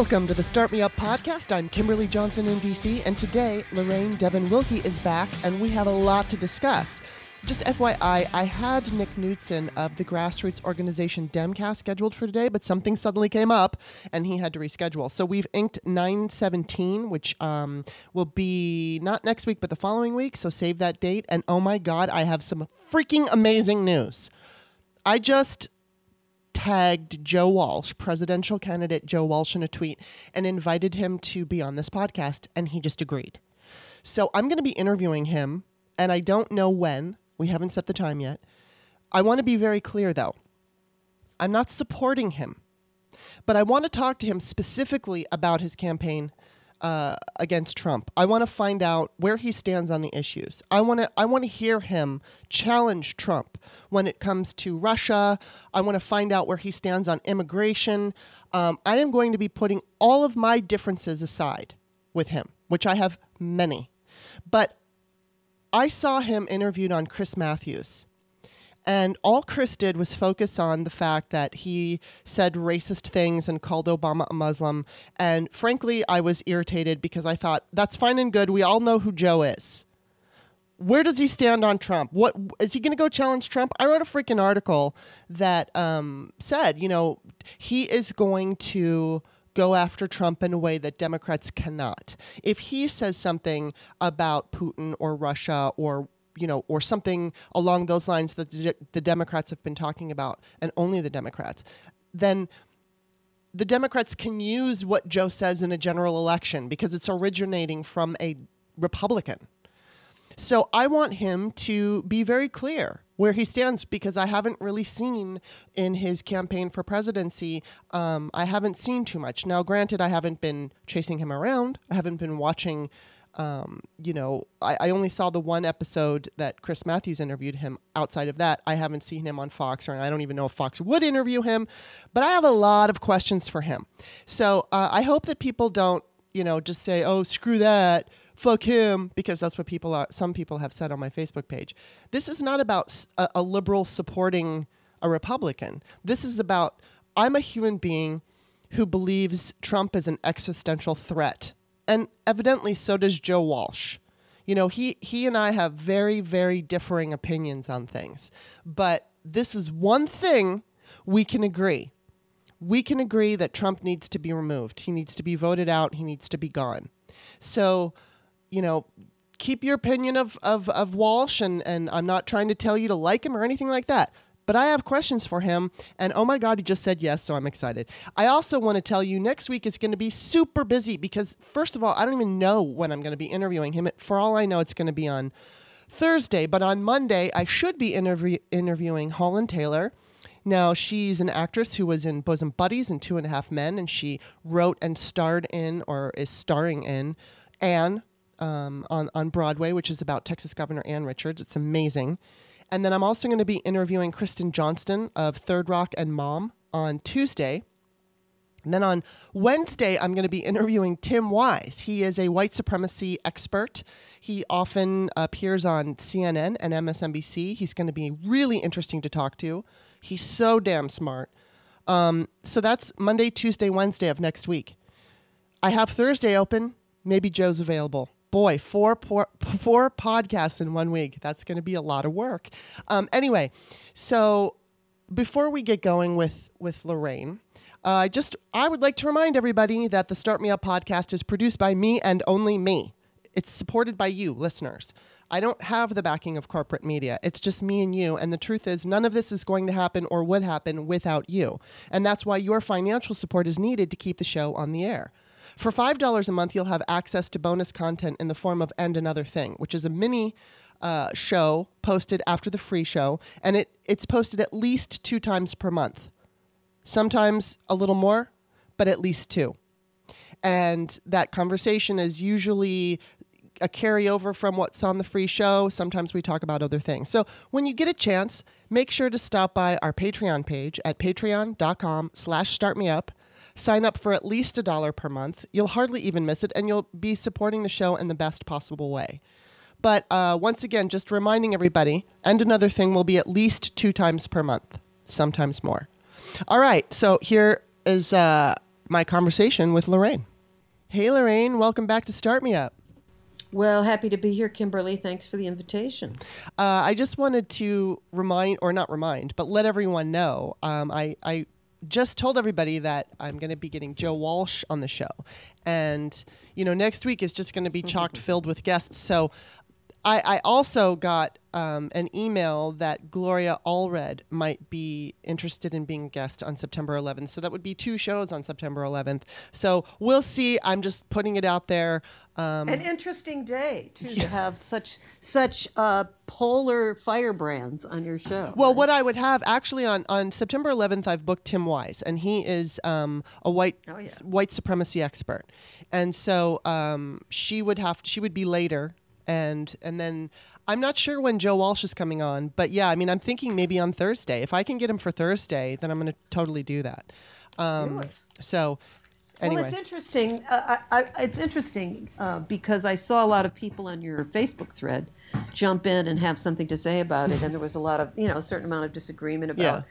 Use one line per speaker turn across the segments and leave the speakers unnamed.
Welcome to the Start Me Up podcast. I'm Kimberly Johnson in DC, and today Lorraine Devon Wilke is back, and we have a lot to discuss. Just FYI, I had Nick Knudsen of the grassroots organization Demcast scheduled for today, but something suddenly came up and he had to reschedule. So we've inked 917, which um, will be not next week, but the following week. So save that date. And oh my God, I have some freaking amazing news. I just tagged Joe Walsh, presidential candidate Joe Walsh, in a tweet and invited him to be on this podcast, and he just agreed. So I'm going to be interviewing him, and I don't know when. We haven't set the time yet. I want to be very clear, though. I'm not supporting him, but I want to talk to him specifically about his campaign uh, against Trump. I want to find out where he stands on the issues. I want to I want to hear him challenge Trump when it comes to Russia. I want to find out where he stands on immigration. Um, I am going to be putting all of my differences aside with him, which I have many. But I saw him interviewed on Chris Matthews. And all Chris did was focus on the fact that he said racist things and called Obama a Muslim. And frankly, I was irritated because I thought, that's fine and good. We all know who Joe is. Where does he stand on Trump? What is he going to go challenge Trump? I wrote a freaking article that um, said, you know, he is going to go after Trump in a way that Democrats cannot. If he says something about Putin or Russia or you know, or something along those lines that the, Democrats have been talking about, and only the Democrats, then the Democrats can use what Joe says in a general election because it's originating from a Republican. So I want him to be very clear where he stands because I haven't really seen in his campaign for presidency, um, I haven't seen too much. Now, granted, I haven't been chasing him around, I haven't been watching um, you know, I, I, only saw the one episode that Chris Matthews interviewed him. Outside of that, I haven't seen him on Fox, or I don't even know if Fox would interview him. But I have a lot of questions for him. So uh, I hope that people don't, you know, just say, "Oh, screw that." Fuck him, because that's what people are. Some people have said on my Facebook page. This is not about a, a liberal supporting a Republican. This is about I'm a human being who believes Trump is an existential threat and evidently so does Joe Walsh. You know, he he and I have very very differing opinions on things, but this is one thing we can agree. We can agree that Trump needs to be removed. He needs to be voted out. He needs to be gone. So, you know, keep your opinion of, of, of Walsh, and, and I'm not trying to tell you to like him or anything like that. But I have questions for him. And oh my God, he just said yes, so I'm excited. I also want to tell you next week is going to be super busy because, first of all, I don't even know when I'm going to be interviewing him. For all I know, it's going to be on Thursday. But on Monday, I should be interview- interviewing Holland Taylor. Now, she's an actress who was in Bosom Buddies and Two and a Half Men, and she wrote and starred in, or is starring in, Ann um, on, on Broadway, which is about Texas Governor Ann Richards. It's amazing. And then I'm also going to be interviewing Kristen Johnston of Third Rock and Mom on Tuesday. And then on Wednesday, I'm going to be interviewing Tim Wise. He is a white supremacy expert. He often appears on CNN and MSNBC. He's going to be really interesting to talk to. He's so damn smart. Um, so that's Monday, Tuesday, Wednesday of next week. I have Thursday open. Maybe Joe's available boy, four, podcasts in one week. That's going to be a lot of work. Um, anyway, so before we get going with with Lorraine, uh, just I would like to remind everybody that the Start Me Up podcast is produced by me and only me. It's supported by you, listeners. I don't have the backing of corporate media. It's just me and you. And the truth is, none of this is going to happen or would happen without you. And that's why your financial support is needed to keep the show on the air. For $5 a month, you'll have access to bonus content in the form of And Another Thing, which is a mini uh, show posted after the free show, and it, it's posted at least two times per month. Sometimes a little more, but at least two. And that conversation is usually a carryover from what's on the free show. Sometimes we talk about other things. So when you get a chance, make sure to stop by our Patreon page at patreon.com slash startmeup Sign up for at least a dollar per month. You'll hardly even miss it, and you'll be supporting the show in the best possible way. But uh, once again, just reminding everybody, and another thing will be at least two times per month, sometimes more. All right, so here is uh, my conversation with Lorraine. Hey, Lorraine, welcome back to Start Me Up.
Well, happy to be here, Kimberly. Thanks for the invitation.
Uh, I just wanted to remind, or not remind, but let everyone know. Um, I, I just told everybody that I'm going to be getting Joe Walsh on the show. And, you know, next week is just going to be chocked filled with guests. So I, I also got um, an email that Gloria Allred might be interested in being a guest on September 11th. So that would be two shows on September 11th. So we'll see. I'm just putting it out there. Um,
An interesting day too to have such such uh, polar firebrands on your show.
Well, what I would have actually on, on September 11th, I've booked Tim Wise, and he is um, a white
Oh, yeah.
white supremacy expert, and so um, she would have she would be later, and and then I'm not sure when Joe Walsh is coming on, but yeah, I mean I'm thinking maybe on Thursday. If I can get him for Thursday, then I'm going to totally do that. Um,
it.
So anyway,
Well, it's interesting. Uh, I, I, it's interesting uh, because I saw a lot of people on your Facebook thread jump in and have something to say about it, and there was a lot of you know a certain amount of disagreement about.
Yeah.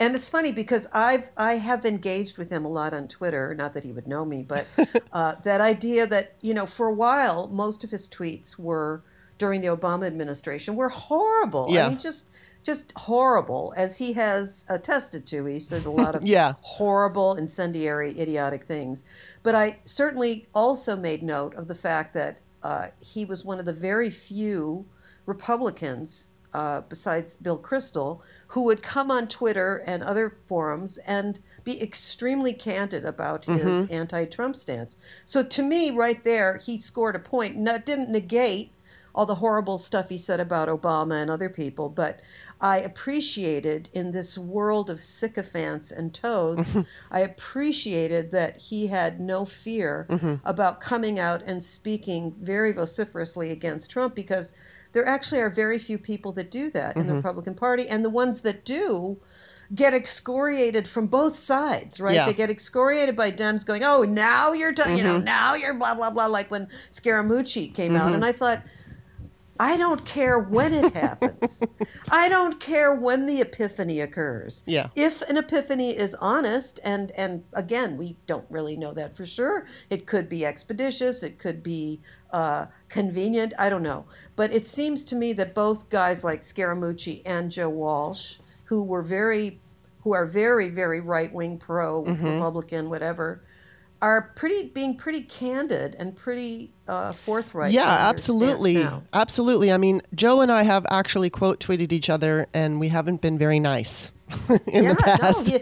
And it's funny because I've I have engaged with him a lot on Twitter. Not that he would know me, but uh, that idea that you know for a while most of his tweets were during the Obama administration were horrible.
Yeah.
I mean, just just horrible, as he has attested to. He said a lot of
Yeah.
horrible, incendiary, idiotic things. But I certainly also made note of the fact that uh, he was one of the very few Republicans, uh, besides Bill Kristol, who would come on Twitter and other forums and be extremely candid about his anti Trump stance. So to me, right there, he scored a point. No, didn't negate all the horrible stuff he said about Obama and other people, but I appreciated in this world of sycophants and toads, mm-hmm. I appreciated that he had no fear mm-hmm. about coming out and speaking very vociferously against Trump because there actually are very few people that do that in the mm-hmm. Republican Party, and the ones that do get excoriated from both sides, right?
Yeah.
They get excoriated by Dems going, "Oh, now you're, t- you know, now you're blah blah blah," like when Scaramucci came out, and I thought. I don't care when it happens. I don't care when the epiphany occurs.
Yeah.
If an epiphany is honest, and and again, we don't really know that for sure. It could be expeditious. It could be uh, convenient. I don't know. But it seems to me that both guys like Scaramucci and Joe Walsh, who were very, who are very very right wing, pro Republican, whatever, are pretty being pretty candid and pretty uh, forthright.
yeah, absolutely, absolutely. I mean, Joe and I have actually quote tweeted each other, and we haven't been very nice in the past.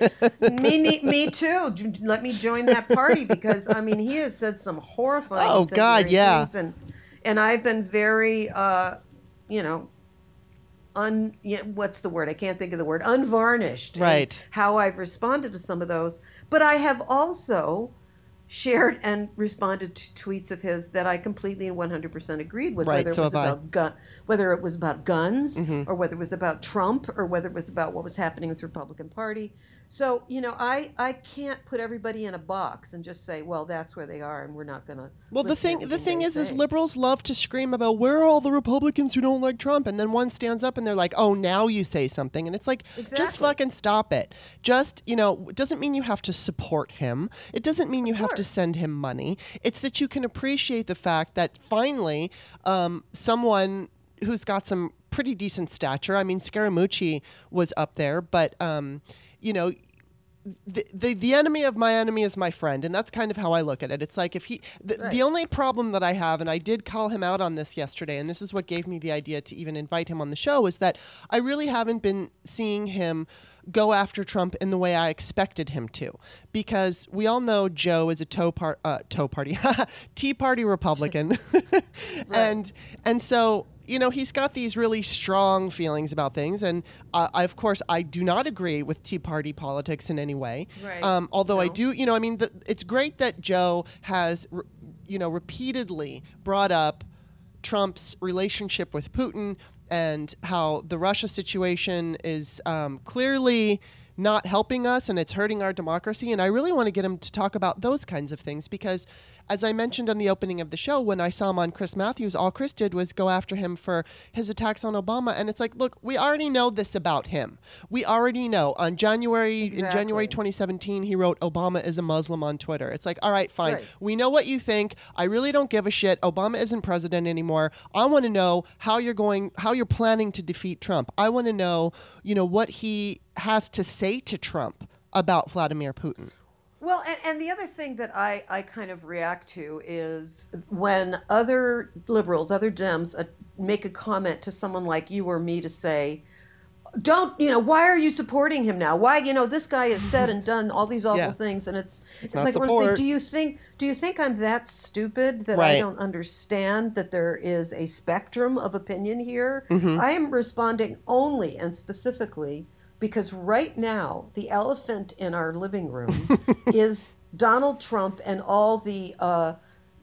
No, me, me, me too. Let me join that party because I mean he has said some horrifying. Things.
Oh, God, yeah.
things, and and I've been very, uh, you know, un. Yeah, what's the word? I can't think of the word. Unvarnished.
Right.
How I've responded to some of those, but I have also shared and responded to tweets of his that I completely and 100% agreed with,
Right,
whether it
so
was about gun, whether it was about guns,
Mm-hmm.
or whether it was about Trump, or whether it was about what was happening with the Republican Party. So you know, I I can't put everybody in a box and just say, well, that's where they are, and we're not going to.
Well, the thing the thing is, is liberals love to scream about where are all the Republicans who don't like Trump, and then one stands up and they're like, "Oh, now you say something," and it's like, just fucking stop it. Just you know, it doesn't mean you have to support him. It doesn't mean you have to send him money. It's that you can appreciate the fact that finally, um, someone who's got some pretty decent stature. I mean, Scaramucci was up there, but um, you know, the, the the enemy of my enemy is my friend, and that's kind of how I look at it. It's like if he the,
Right.
the only problem that I have, and I did call him out on this yesterday, and this is what gave me the idea to even invite him on the show, is that I really haven't been seeing him go after Trump in the way I expected him to, because we all know Joe is a toe part uh, toe party Tea Party Republican, and and so you know he's got these really strong feelings about things and uh, I, of course i do not agree with tea party politics in any way
Right.
um, although i do you know i mean the, it's great that joe has re- you know repeatedly brought up trump's relationship with putin and how the russia situation is um, clearly not helping us and it's hurting our democracy. And I really want to get him to talk about those kinds of things because, as I mentioned on the opening of the show, when I saw him on Chris Matthews, all Chris did was go after him for his attacks on Obama. And it's like, look, we already know this about him. We already know. On January,
Exactly.
in January 2017, he wrote, Obama is a Muslim on Twitter. It's like, all right, fine.
Right.
We know what you think. I really don't give a shit. Obama isn't president anymore. I want to know how you're going, how you're planning to defeat Trump. I want to know, you know, what he has to say to Trump about Vladimir Putin.
Well, and, and the other thing that I, I kind of react to is when other liberals, other Dems, uh, make a comment to someone like you or me to say, don't you know why are you supporting him now why you know this guy has said and done all these awful
Yeah.
things and it's it's,
not
like wanna say, do you think do you think i'm that stupid that i don't understand that there is a spectrum of opinion here
Mm-hmm.
i am responding only and specifically because right now the elephant in our living room is donald trump and all the uh,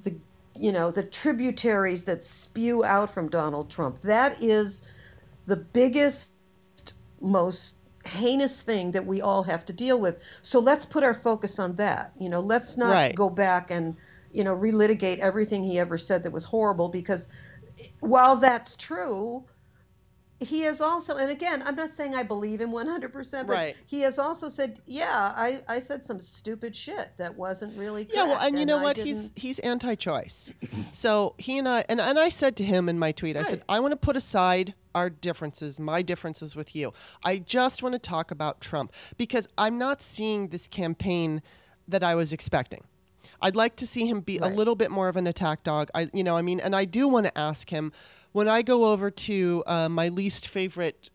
the you know the tributaries that spew out from donald trump that is the biggest most heinous thing that we all have to deal with. So let's put our focus on that. You know, let's not
Right.
go back and, you know, relitigate everything he ever said that was horrible because while that's true, he has also, and again, I'm not saying I believe him 100%, but
Right.
he has also said, yeah, I, I said some stupid shit that wasn't really
Yeah, well,
correct,
and you know
I
what?
didn't-
He's he's anti-choice. so he and I and, and I said to him in my tweet, I said, I want to put aside our differences, my differences with you. I just want to talk about Trump because I'm not seeing this campaign that I was expecting. I'd like to see him be a little bit more of an attack dog. I, you know, I mean, and I do want to ask him when I go over to uh, my least favorite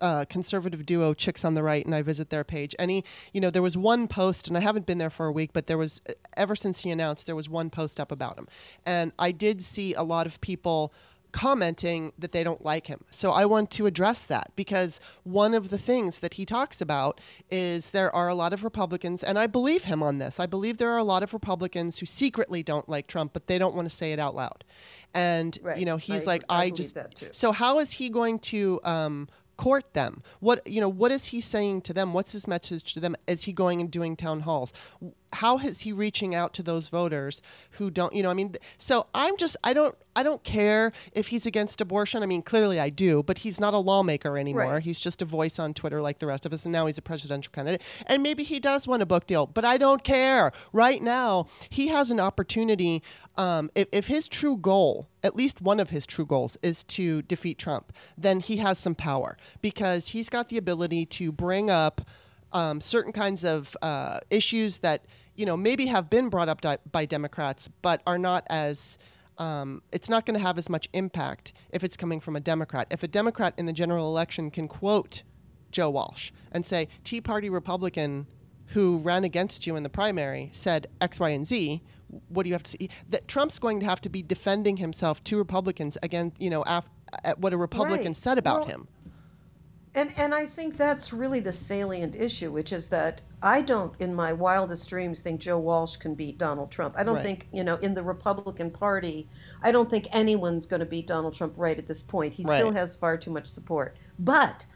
uh, conservative duo chicks on the right and i visit their page any you know there was one post and i haven't been there for a week but there was ever since he announced there was one post up about him. And i did see a lot of people commenting that they don't like him so i want to address that because one of the things that he talks about is there are a lot of republicans and i believe him on this i believe there are a lot of republicans who secretly don't like trump but they don't want to say it out loud and
Right.
you know he's
I-
like
I
i just so how is he going to um, court them? What you know? What is he saying to them? What's his message to them? Is he going and doing town halls? How is he reaching out to those voters who don't? You know, I mean, so I'm just I don't I don't care if he's against abortion. I mean, clearly I do, but he's not a lawmaker anymore.
Right.
He's just a voice on Twitter like the rest of us, and now he's a presidential candidate. And maybe he does want a book deal, but I don't care. Right now, he has an opportunity. Um, if, if his true goal, at least one of his true goals, is to defeat Trump, then he has some power because he's got the ability to bring up um, certain kinds of uh, issues that you know maybe have been brought up di- by Democrats, but are not as um, it's not going to have as much impact if it's coming from a Democrat. If a Democrat in the general election can quote Joe Walsh and say, Tea Party Republican who ran against you in the primary said X, Y, and Z, what do you have to see? That Trump's going to have to be defending himself to Republicans against, you know, af- at what a Republican
Right.
said about
Well,
him.
And and I think that's really the salient issue, which is that I don't, in my wildest dreams, think Joe Walsh can beat Donald Trump. I don't
Right.
think, you know, in the Republican Party, I don't think anyone's going to beat Donald Trump right at this point. He still has far too much support. But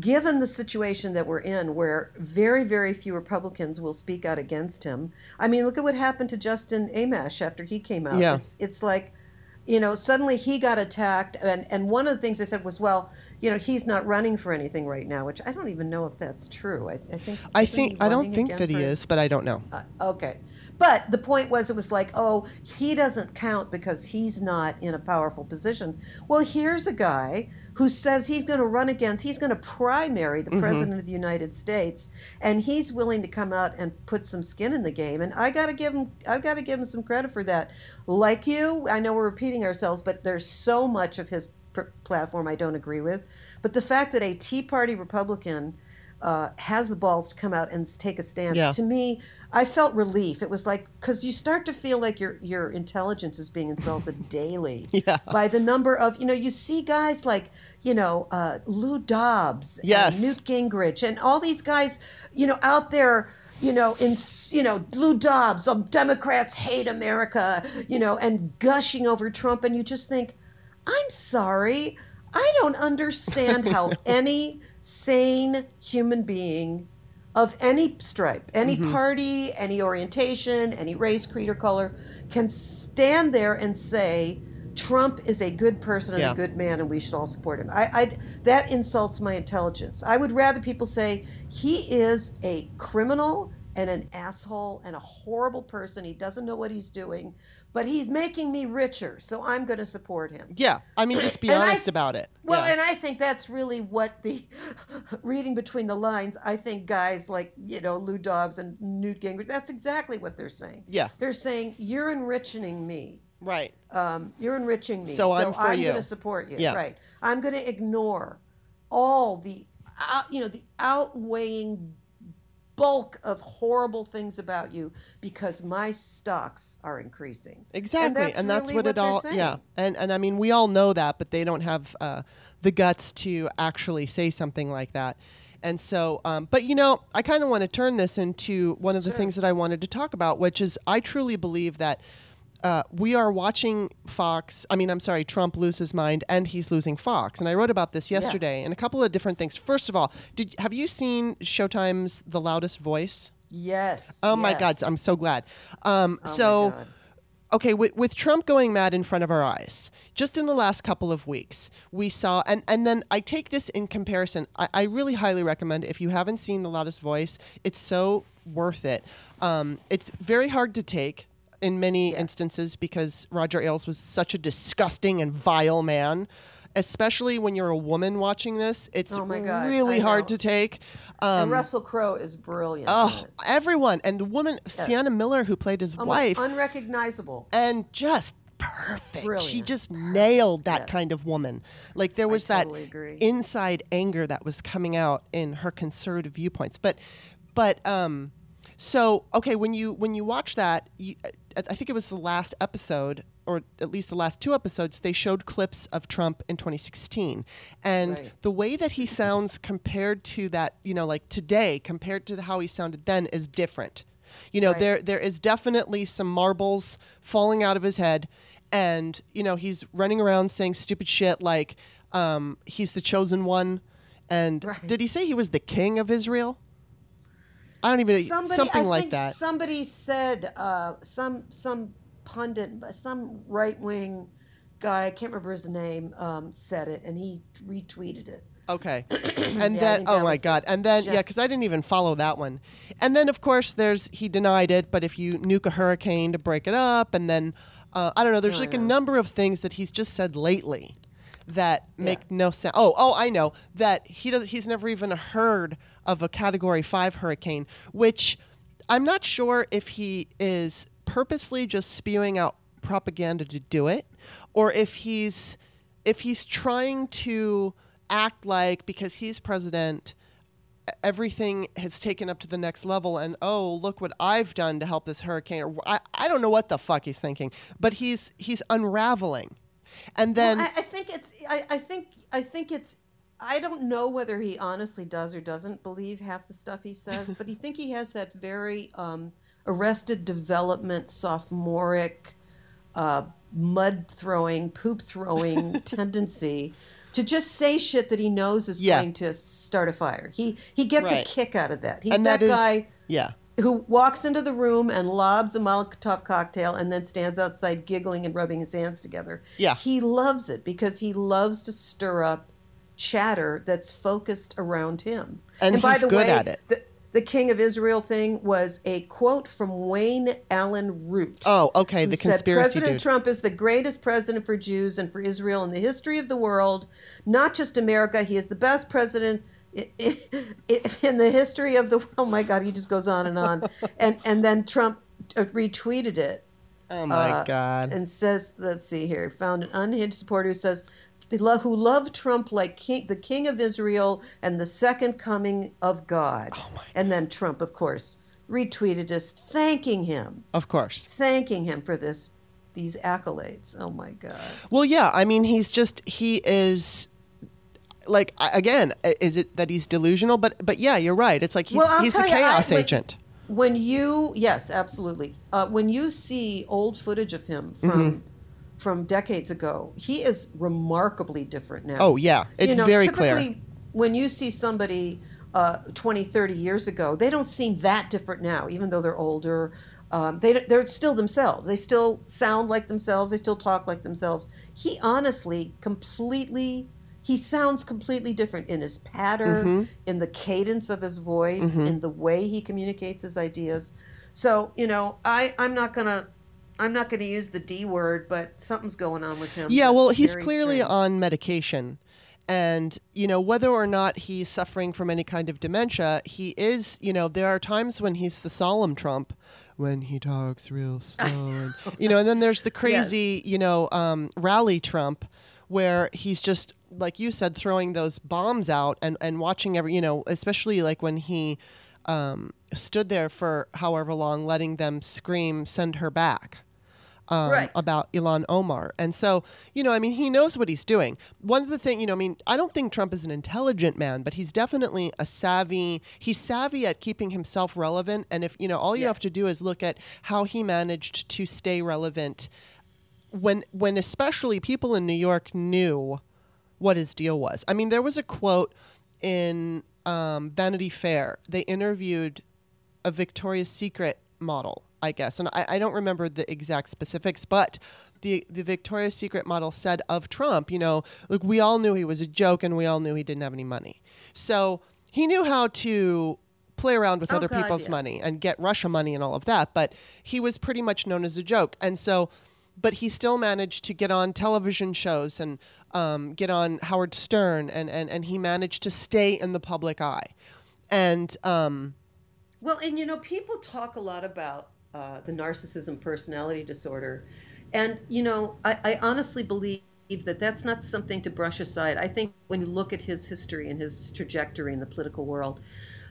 given the situation that we're in, where very, very few Republicans will speak out against him, I mean, look at what happened to Justin Amash after he came out.
Yeah.
It's it's like you know, suddenly he got attacked. And, and one of the things they said was, well, you know, he's not running for anything right now, which I don't even know if that's true. I, I think.
I think I don't think that he is, but I don't know.
uh, okay. But the point was, it was like, oh, he doesn't count because he's not in a powerful position. Well, here's a guy who says he's going to run against, he's going to primary
Mm-hmm.
the president of the United States, and he's willing to come out and put some skin in the game. And I got to give him, I've got to give him some credit for that. Like you, I know we're repeating ourselves, but there's so much of his pr- platform I don't agree with. But the fact that a Tea Party Republican uh, has the balls to come out and take a stance.
Yeah.
To me, I felt relief. It was like because you start to feel like your your intelligence is being insulted daily
Yeah.
by the number of you know you see guys like you know uh, Lou Dobbs,
Yes.
and Newt Gingrich, and all these guys you know out there. You know, in you know, Lou Dobbs, um, Democrats hate America, you know, and gushing over Trump, and you just think, I'm sorry, I don't understand how any sane human being of any stripe, any mm-hmm. party, any orientation, any race, creed, or color can stand there and say, Trump is a good person and
Yeah.
a good man, and we should all support him. I, I that insults my intelligence. I would rather people say he is a criminal and an asshole and a horrible person. He doesn't know what he's doing, but he's making me richer, so I'm going to support him.
Yeah, I mean, just be
I-
honest about it.
Well,
Yeah.
and I think that's really what the reading between the lines. I think guys like you know Lou Dobbs and Newt Gingrich. That's exactly what they're saying.
Yeah.
they're saying you're enriching me.
right.
Um, you're enriching me.
So I'm for you.
going to support you.
Yeah.
Right. I'm going to ignore all the out, you know the outweighing bulk of horrible things about you because my stocks are increasing.
Exactly,
that's
and that's
really
what,
what
it all.
saying.
Yeah, and and I mean, we all know that, but they don't have uh, the guts to actually say something like that. And so, um, but you know, I kind of want to turn this into one of the
Sure.
things that I wanted to talk about, which is I truly believe that. Uh, we are watching Fox. I mean, I'm sorry, Trump lose his mind, and he's losing Fox. And I wrote about this yesterday, and a couple of different things. First of all, did have you seen Showtime's The Loudest Voice?
Yes.
Oh my God. I'm so glad. Um,
Oh
so okay with, with trump going mad in front of our eyes just in the last couple of weeks we saw and, and then i take this in comparison I, I really highly recommend if you haven't seen the loudest voice it's so worth it um, it's very hard to take in many instances because roger ailes was such a disgusting and vile man especially when you're a woman watching this it's
Oh God,
really hard to take
and Russell Crowe is brilliant.
oh everyone and the woman sienna miller who played his
Oh my-
wife
unrecognizable.
and just perfect. She just nailed that
Yes.
kind of woman. Like there was
totally
that
agree.
inside anger that was coming out in her conservative viewpoints. But but um so okay, when you when you watch that, you, I I think it was the last episode or at least the last two episodes, they showed clips of Trump in 2016. And
Right.
the way that he sounds compared to that, you know, like today compared to how he sounded then is different. You know,
Right.
there there is definitely some marbles falling out of his head, and you know he's running around saying stupid shit like um, he's the chosen one, and
Right.
did he say he was the king of Israel? I don't even something
I
like that.
Somebody said uh, some some pundit, some right wing guy, I can't remember his name, um, said it, and he retweeted it.
Okay. And
Yeah,
then, oh my God. And then, yeah, because I didn't even follow that one. And then, of course, there's, he denied it, but if you nuke a hurricane to break it up, and then, uh, I don't know, there's
I
like a number of things that he's just said lately that make no sense. Oh, oh, I know that he does, he's never even heard of a category five hurricane, which I'm not sure if he is purposely just spewing out propaganda to do it, or if he's if he's trying to act like because he's president everything has taken up to the next level and oh look what i've done to help this hurricane or i, I don't know what the fuck he's thinking but he's he's unraveling and then
Well, I, I think it's. I, I think. I think it's. I don't know whether he honestly does or doesn't believe half the stuff he says, but I think he has that very um, arrested development, sophomoric, uh, mud throwing, poop throwing tendency to just say shit that he knows is
Yeah.
going to start a fire. He he gets
Right.
a kick out of that. He's
and
that,
that is
guy
yeah
who walks into the room and lobs a Molotov cocktail and then stands outside giggling and rubbing his hands together.
Yeah.
He loves it because he loves to stir up chatter that's focused around him.
And
by
he's
the
good
way,
at it.
The, the King of Israel thing was a quote from Wayne Allyn Root.
oh okay the
said
conspiracy
President
dude
Trump is the greatest president for Jews and for Israel in the history of the world, not just America. He is the best president in the history of the. Oh my God, he just goes on and on, and and then Trump uh, retweeted it
oh my
uh,
god
and says, let's see here, found an unhinged supporter who says. Who love Trump like king, the king of Israel and the second coming of God.
Oh
and then Trump, of course, retweeted us thanking him
of course
thanking him for this these accolades. Oh my God.
Well, yeah. I mean, he's just he is like again. Is it that he's delusional? But but yeah, you're right. It's like he's,
Well,
he's the
tell you, I-
chaos
when-
agent.
When you yes, absolutely. Uh, when you see old footage of him from
Mm-hmm.
From decades ago, he is remarkably different now.
Oh yeah, it's You
know,
very
typically,
clear.
When you see somebody uh, 20, 30 years ago, they don't seem that different now, even though they're older. Um, they, they're still themselves. They still sound like themselves. They still talk like themselves. He honestly completely, he sounds completely different in his pattern,
Mm-hmm.
in the cadence of his voice, in the way he communicates his ideas. So, you know, I, I'm not going to. I'm not going to use the D word, but something's going on with him.
Yeah, well, he's clearly
strange.
on medication. And, you know, whether or not he's suffering from any kind of dementia, he is, you know, there are times when he's the solemn Trump when he talks real slow. and, you know, and then there's the crazy, you know, um, rally Trump where he's just, like you said, throwing those bombs out and, and watching every, you know, especially like when he um, stood there for however long, letting them scream, send her back um,
Right.
about Ilhan Omar. And so, you know, I mean, he knows what he's doing. One of the things, you know, I mean, I don't think Trump is an intelligent man, but he's definitely a savvy, he's savvy at keeping himself relevant. And if, you know, all you
Yeah.
have to do is look at how he managed to stay relevant when, when especially people in New York knew what his deal was. I mean, there was a quote in um, Vanity Fair. They interviewed a Victoria's Secret model, I guess, and I, I don't remember the exact specifics, but the the Victoria's Secret model said of Trump, you know, look, we all knew he was a joke, and we all knew he didn't have any money, so he knew how to play around with
Oh,
other
God,
people's
yeah.
money and get Russia money and all of that, but he was pretty much known as a joke, and so. But he still managed to get on television shows and um, get on Howard Stern, and, and, and he managed to stay in the public eye. And um,
Well, and you know, people talk a lot about uh, the narcissism personality disorder. And, you know, I, I honestly believe that that's not something to brush aside. I think when you look at his history and his trajectory in the political world,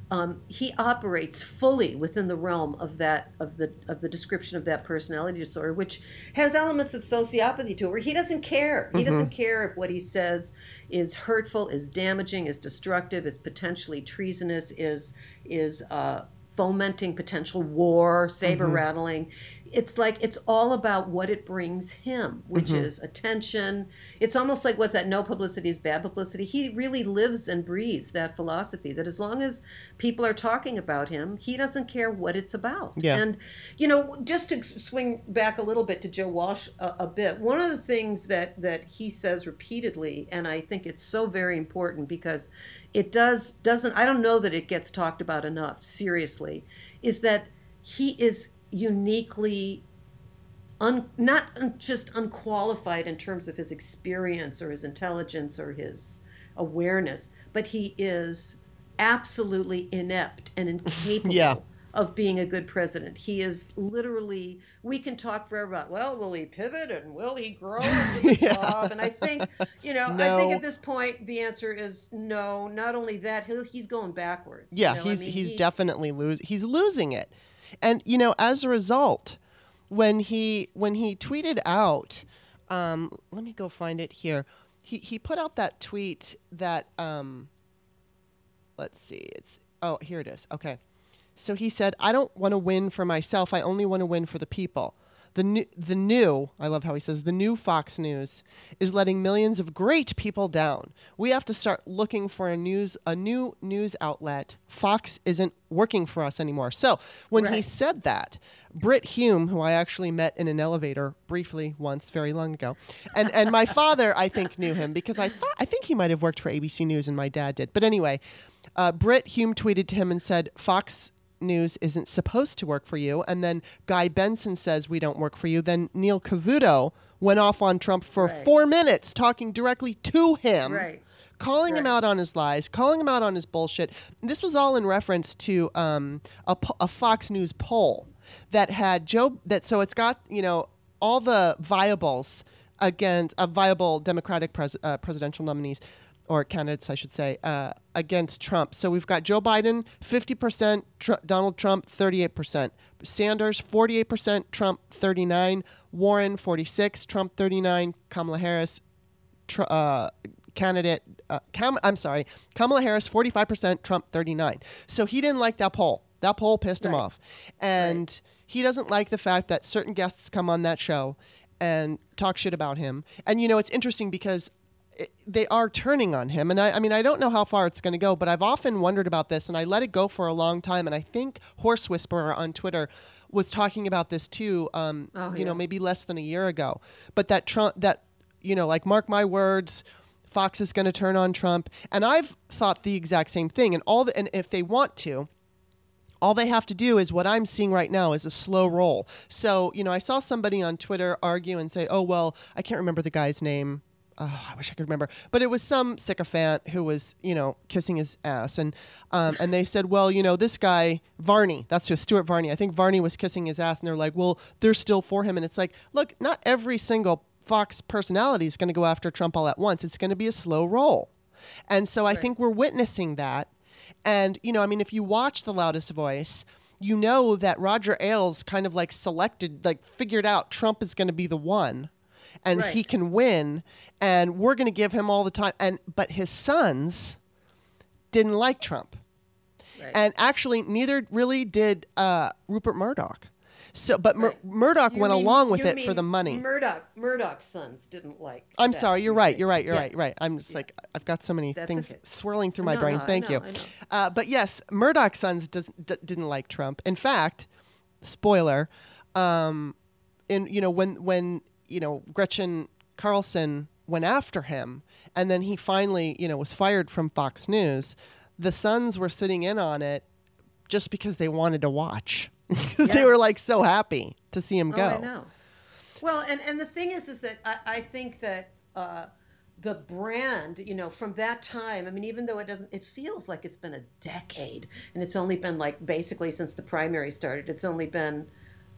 um, he operates fully within the realm of that of the of the description of that personality disorder, which has elements of sociopathy to it. Where he doesn't care. He doesn't care if what he says is hurtful, is damaging, is destructive, is potentially treasonous, is is uh, fomenting potential war, saber mm-hmm. rattling. It's like it's all about what it brings him, which mm-hmm. is attention. It's almost like what's that? No publicity is bad publicity. He really lives and breathes that philosophy that as long as people are talking about him, he doesn't care what it's about.
Yeah.
And you know, just to swing back a little bit to Joe Walsh a, a bit, one of the things that that he says repeatedly, and I think it's so very important because it does doesn't I don't know that it gets talked about enough seriously, is that he is uniquely un, not just unqualified in terms of his experience or his intelligence or his awareness, but he is absolutely inept and incapable
Yeah.
of being a good president. He is literally, we can talk forever about, well, will he pivot and will he grow into the job? And I think, you know, I think at this point the answer is no. Not only that, he'll, he's going backwards. you
Yeah,
know? I
he's
mean,
he's
he-
definitely losing. He's losing it, and you know, as a result, when he when he tweeted out, um, let me go find it here. He he put out that tweet that um, let's see, it's oh here it is. Okay, so he said, "I don't want to win for myself. I only want to win for the people." The new, the new, I love how he says, the new Fox News is letting millions of great people down. We have to start looking for a news, a new news outlet. Fox isn't working for us anymore. So when he said that, Brit Hume, who I actually met in an elevator briefly once, very long ago, and and my father, I think, knew him because I thought I think he might have worked for ABC News, and my dad did. But anyway, uh, Brit Hume tweeted to him and said, "Fox News isn't supposed to work for you." And then Guy Benson says, "We don't work for you." Then Neil Cavuto went off on Trump for
Right.
four minutes, talking directly to him
Right.
calling him out on his lies, calling him out on his bullshit. This was all in reference to um, a, po- a Fox News poll that had Joe. That so it's got you know all the viables against uh, viable Democratic pres- uh, presidential nominees or candidates, I should say, uh, against Trump. So we've got Joe Biden, 50%, Tr- Donald Trump, 38%, Sanders, 48%, Trump, 39, Warren, 46, Trump, 39, Kamala Harris, tr- uh, candidate. Uh, Cam- I'm sorry, Kamala Harris, 45%, Trump, 39. So he didn't like that poll. That poll pissed him
Right.
off, and he doesn't like the fact that certain guests come on that show and talk shit about him. And you know, it's interesting because they are turning on him. And I, I mean, I don't know how far it's going to go, but I've often wondered about this, and I let it go for a long time. And I think Horse Whisperer on Twitter was talking about this too. Um,
Oh,
you know, maybe less than a year ago. But that Trump, that you know, like mark my words. Fox is going to turn on Trump, and I've thought the exact same thing. And all the, and if they want to, all they have to do is what I'm seeing right now is a slow roll. So, you know, I saw somebody on Twitter argue and say, oh, well, I can't remember the guy's name. Oh, I wish I could remember. But it was some sycophant who was, you know, kissing his ass. And, um, and they said, well, you know, this guy, Varney, that's just Stuart Varney. I think Varney was kissing his ass. And they're like, well, they're still for him. And it's like, look, not every single Fox personality is going to go after Trump all at once. It's going to be a slow roll. And so I think we're witnessing that. And, you know, I mean, if you watch The Loudest Voice, you know that Roger Ailes kind of like selected, like figured out Trump is going to be the one and he can win and we're going to give him all the time. And, but his sons didn't like Trump.
Right.
And actually, neither really did uh, Rupert Murdoch. So, but Mur-
Right.
Murdoch
You
went
mean-
along with it for the money.
Murdoch, Murdoch's sons didn't like.
I'm
that,
sorry, you're right. You're right. You're
Yeah.
right. Right. I'm just like I've got so many
That's
things
okay.
swirling through my
No,
brain.
no,
Thank
know,
you. Uh, but yes, Murdoch's sons does, d- didn't like Trump. In fact, spoiler, um, in you know when when you know Gretchen Carlson went after him, and then he finally you know was fired from Fox News. The sons were sitting in on it just because they wanted to watch because they were like so happy to see him
Oh,
go.
I know. Well, and, and the thing is, is that I, I think that uh, the brand, you know, from that time, I mean, even though it doesn't, it feels like it's been a decade, and it's only been like basically since the primary started. It's only been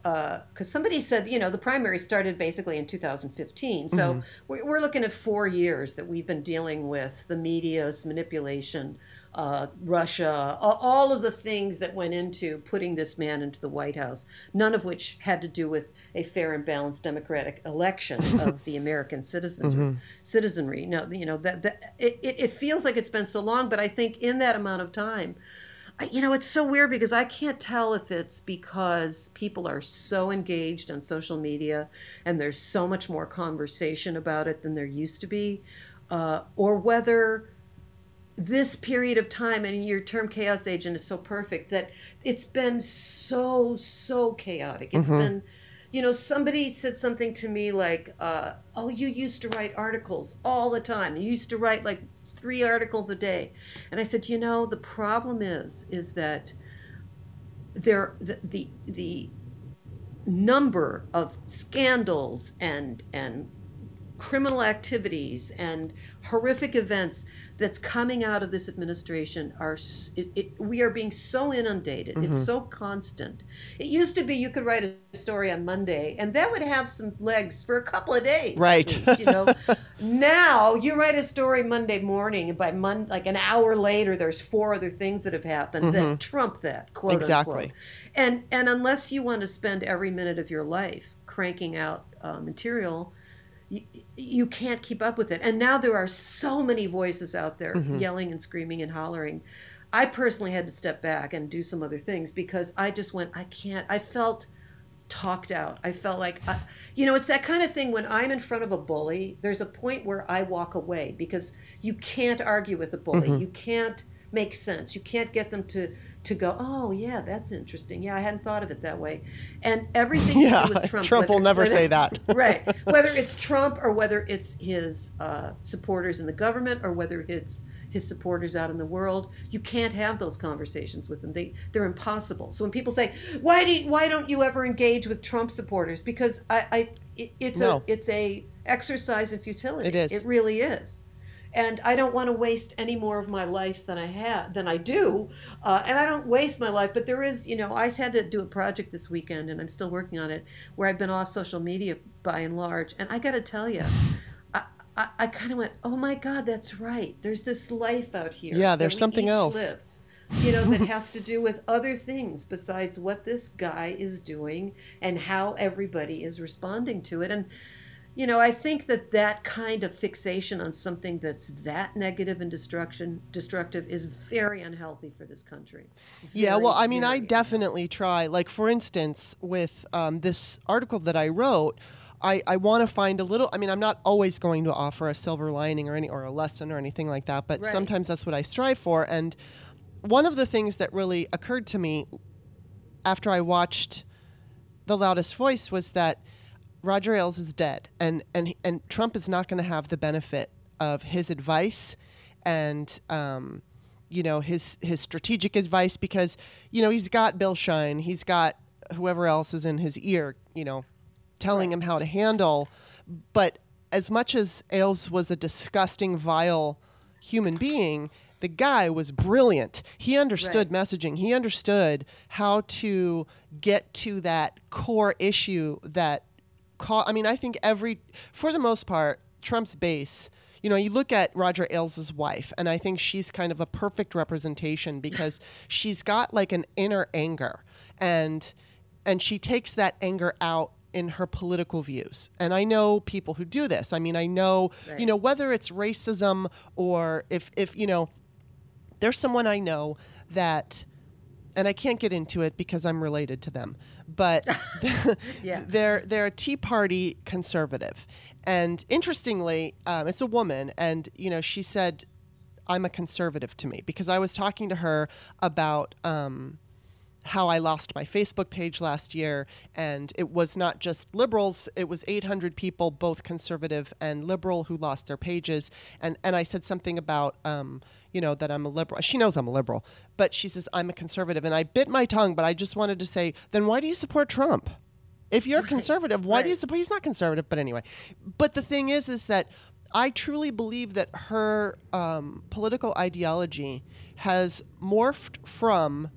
Uh, because somebody said, you know, the primary started basically in 2015. So mm-hmm. we're, we're looking at four years that we've been dealing with the media's manipulation, uh, Russia, all of the things that went into putting this man into the White House, none of which had to do with a fair and balanced democratic election of the American citizens, citizenry. Mm-hmm. No, you know, that, that it, it, feels like it's been so long, but I think in that amount of time, you know, it's so weird because I can't tell if it's because people are so engaged on social media and there's so much more conversation about it than there used to be, uh, or whether this period of time, and your term chaos agent is so perfect that it's been so, so chaotic. It's been, you know, somebody said something to me like, uh, oh, you used to write articles all the time. You used to write like three articles a day. And I said, you know, the problem is, is that there, the, the, the number of scandals and, and criminal activities and horrific events that's coming out of this administration are it, it, we are being so inundated. It's so constant. It used to be you could write a story on monday and that would have some legs for a couple of days
Right.
least, you know? Now you write a story monday morning and by mon- like an hour later there's four other things that have happened that trump that quote
Exactly.
unquote and and unless you want to spend every minute of your life cranking out uh, material you, you can't keep up with it. And now there are so many voices out there mm-hmm. yelling and screaming and hollering. I personally had to step back and do some other things because I just went, I can't. I felt talked out. I felt like, I, you know, it's that kind of thing when I'm in front of a bully, there's a point where I walk away because you can't argue with a bully. Mm-hmm. You can't make sense. You can't get them to to go, oh yeah, that's interesting. Yeah, I hadn't thought of it that way. And everything
Yeah,
with Trump,
Trump will never
whether-
say that.
right. Whether it's Trump or whether it's his uh, supporters in the government or whether it's his supporters out in the world, you can't have those conversations with them. They they're impossible. So when people say, "Why do you, why don't you ever engage with Trump supporters?" Because I, I it, it's
No.
a it's a exercise in futility.
It is.
It really is. And I don't want to waste any more of my life than I have than I do, uh, and I don't waste my life. But there is, you know, I had to do a project this weekend, and I'm still working on it, where I've been off social media by and large. And I got to tell you, I, I, I kind of went, oh my God, that's right. There's this life out here.
Yeah, there's something else.
live, you know, that has to do with other things besides what this guy is doing and how everybody is responding to it. And you know, I think that that kind of fixation on something that's that negative and destruction destructive is very unhealthy for this country.
Yeah, well, I mean, I
very
definitely try. Like, for instance, with um, this article that I wrote, I, I want to find a little. I mean, I'm not always going to offer a silver lining or any or a lesson or anything like that, but
Right.
sometimes that's what I strive for. And one of the things that really occurred to me after I watched The Loudest Voice was that Roger Ailes is dead, and and and Trump is not going to have the benefit of his advice and. Um, you know his his strategic advice because you know he's got Bill Shine, he's got whoever else is in his ear, you know, telling him how to handle. But as much as Ailes was a disgusting, vile human being, the guy was brilliant. He understood messaging. He understood how to get to that core issue that call. I mean, I think every, for the most part, Trump's base. You know, you look at Roger Ailes' wife, and I think she's kind of a perfect representation because she's got like an inner anger, and and she takes that anger out in her political views. And I know people who do this. I mean, I know,
Right.
you know, whether it's racism or if if you know, there's someone I know that, and I can't get into it because I'm related to them, but
Yeah.
they're they're a Tea Party conservative, and interestingly, um, it's a woman, and you know she said, "I'm a conservative" to me because I was talking to her about. Um, how I lost my Facebook page last year, and it was not just liberals; it was 800 people, both conservative and liberal, who lost their pages. And and I said something about, um, you know, that I'm a liberal. She knows I'm a liberal, but she says I'm a conservative, and I bit my tongue. But I just wanted to say, then why do you support Trump? If you're conservative, why do you support? He's not conservative, but anyway. But the thing is, is that I truly believe that her um, political ideology has morphed from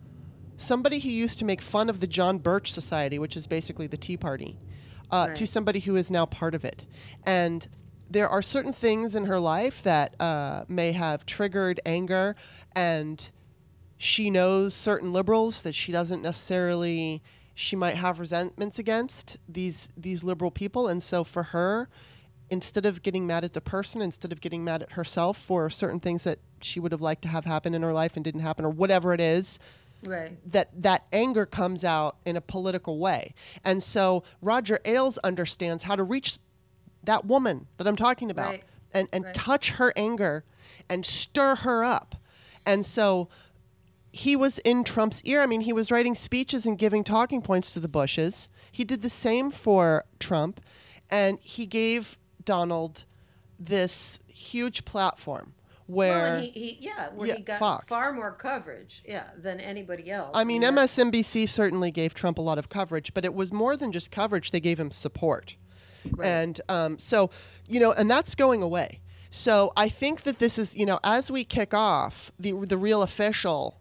somebody who used to make fun of the John Birch Society, which is basically the Tea Party, uh, to somebody who is now part of it. And there are certain things in her life that uh, may have triggered anger, and she knows certain liberals that she doesn't necessarily. She might have resentments against these these liberal people, and so for her, instead of getting mad at the person, instead of getting mad at herself for certain things that she would have liked to have happen in her life and didn't happen, or whatever it is,
Right.
that that anger comes out in a political way. And so Roger Ailes understands how to reach that woman that I'm talking about
Right.
and, and
Right.
touch her anger and stir her up. And so he was in Trump's ear. I mean, he was writing speeches and giving talking points to the Bushes. He did the same for Trump, and he gave Donald this huge platform where
Well, he, he yeah, where
Yeah,
he got
Fox.
far more coverage, yeah, than anybody else.
I mean, MSNBC certainly gave Trump a lot of coverage, but it was more than just coverage. They gave him support.
Right.
And um, so, you know, and that's going away. So I think that this is, you know, as we kick off the, the real official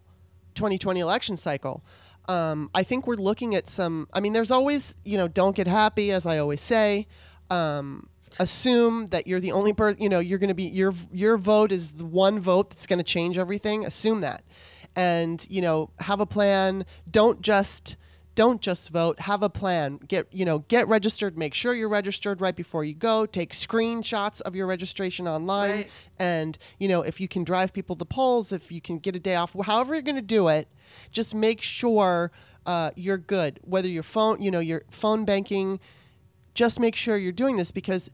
2020 election cycle, um, I think we're looking at some, I mean, there's always, you know, don't get happy, as I always say. Um, assume that you're the only person, you know, you're going to be, your, your vote is the one vote that's going to change everything. Assume that. And, you know, have a plan. Don't just, don't just vote have a plan get you know get registered make sure you're registered right before you go take screenshots of your registration online
Right.
and you know if you can drive people to polls if you can get a day off however you're going to do it just make sure uh, you're good whether your phone you know your phone banking just make sure you're doing this because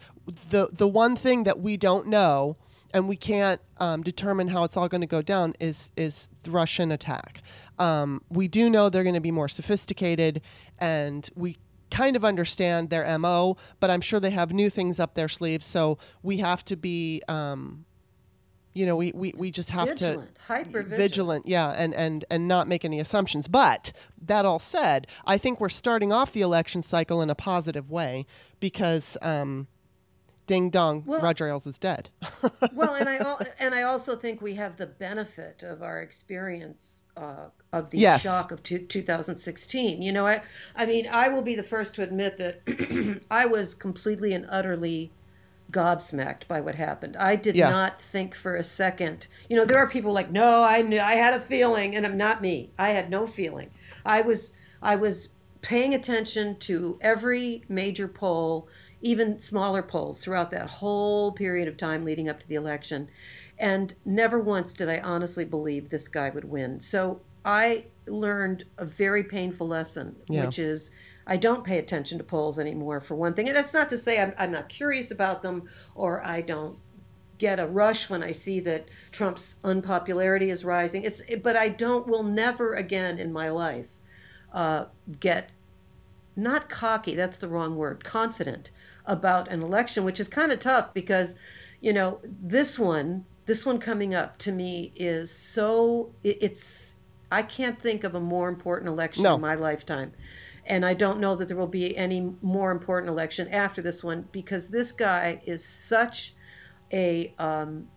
the the one thing that we don't know and we can't um, determine how it's all going to go down is is the Russian attack. Um, we do know they're going to be more sophisticated, and we kind of understand their mo. But I'm sure they have new things up their sleeves, so we have to be. Um, you know, we, we, we just have
Vigilant,
to
hyper
vigilant, yeah, and, and and not make any assumptions. But that all said, I think we're starting off the election cycle in a positive way because, um, ding dong,
Well-
Roger Ailes is dead.
well, and I al- and I also think we have the benefit of our experience uh, of the
Yes.
shock of two, 2016. You know, I I mean, I will be the first to admit that I was completely and utterly gobsmacked by what happened. I did
Yeah.
not think for a second. You know, there are people like, "No, I knew I had a feeling," and I'm not me. I had no feeling. I was I was paying attention to every major poll, even smaller polls throughout that whole period of time leading up to the election. And never once did I honestly believe this guy would win. So I learned a very painful lesson,
Yeah.
which is I don't pay attention to polls anymore, for one thing. And that's not to say I'm, I'm not curious about them or I don't get a rush when I see that Trump's unpopularity is rising. It's, but I don't, will never again in my life uh, get not cocky, that's the wrong word, confident about an election, which is kind of tough because, you know, this one, this one coming up to me is so, it, it's, I can't think of a more important election
No.
in my lifetime. And I don't know that there will be any more important election after this one because this guy is such a um,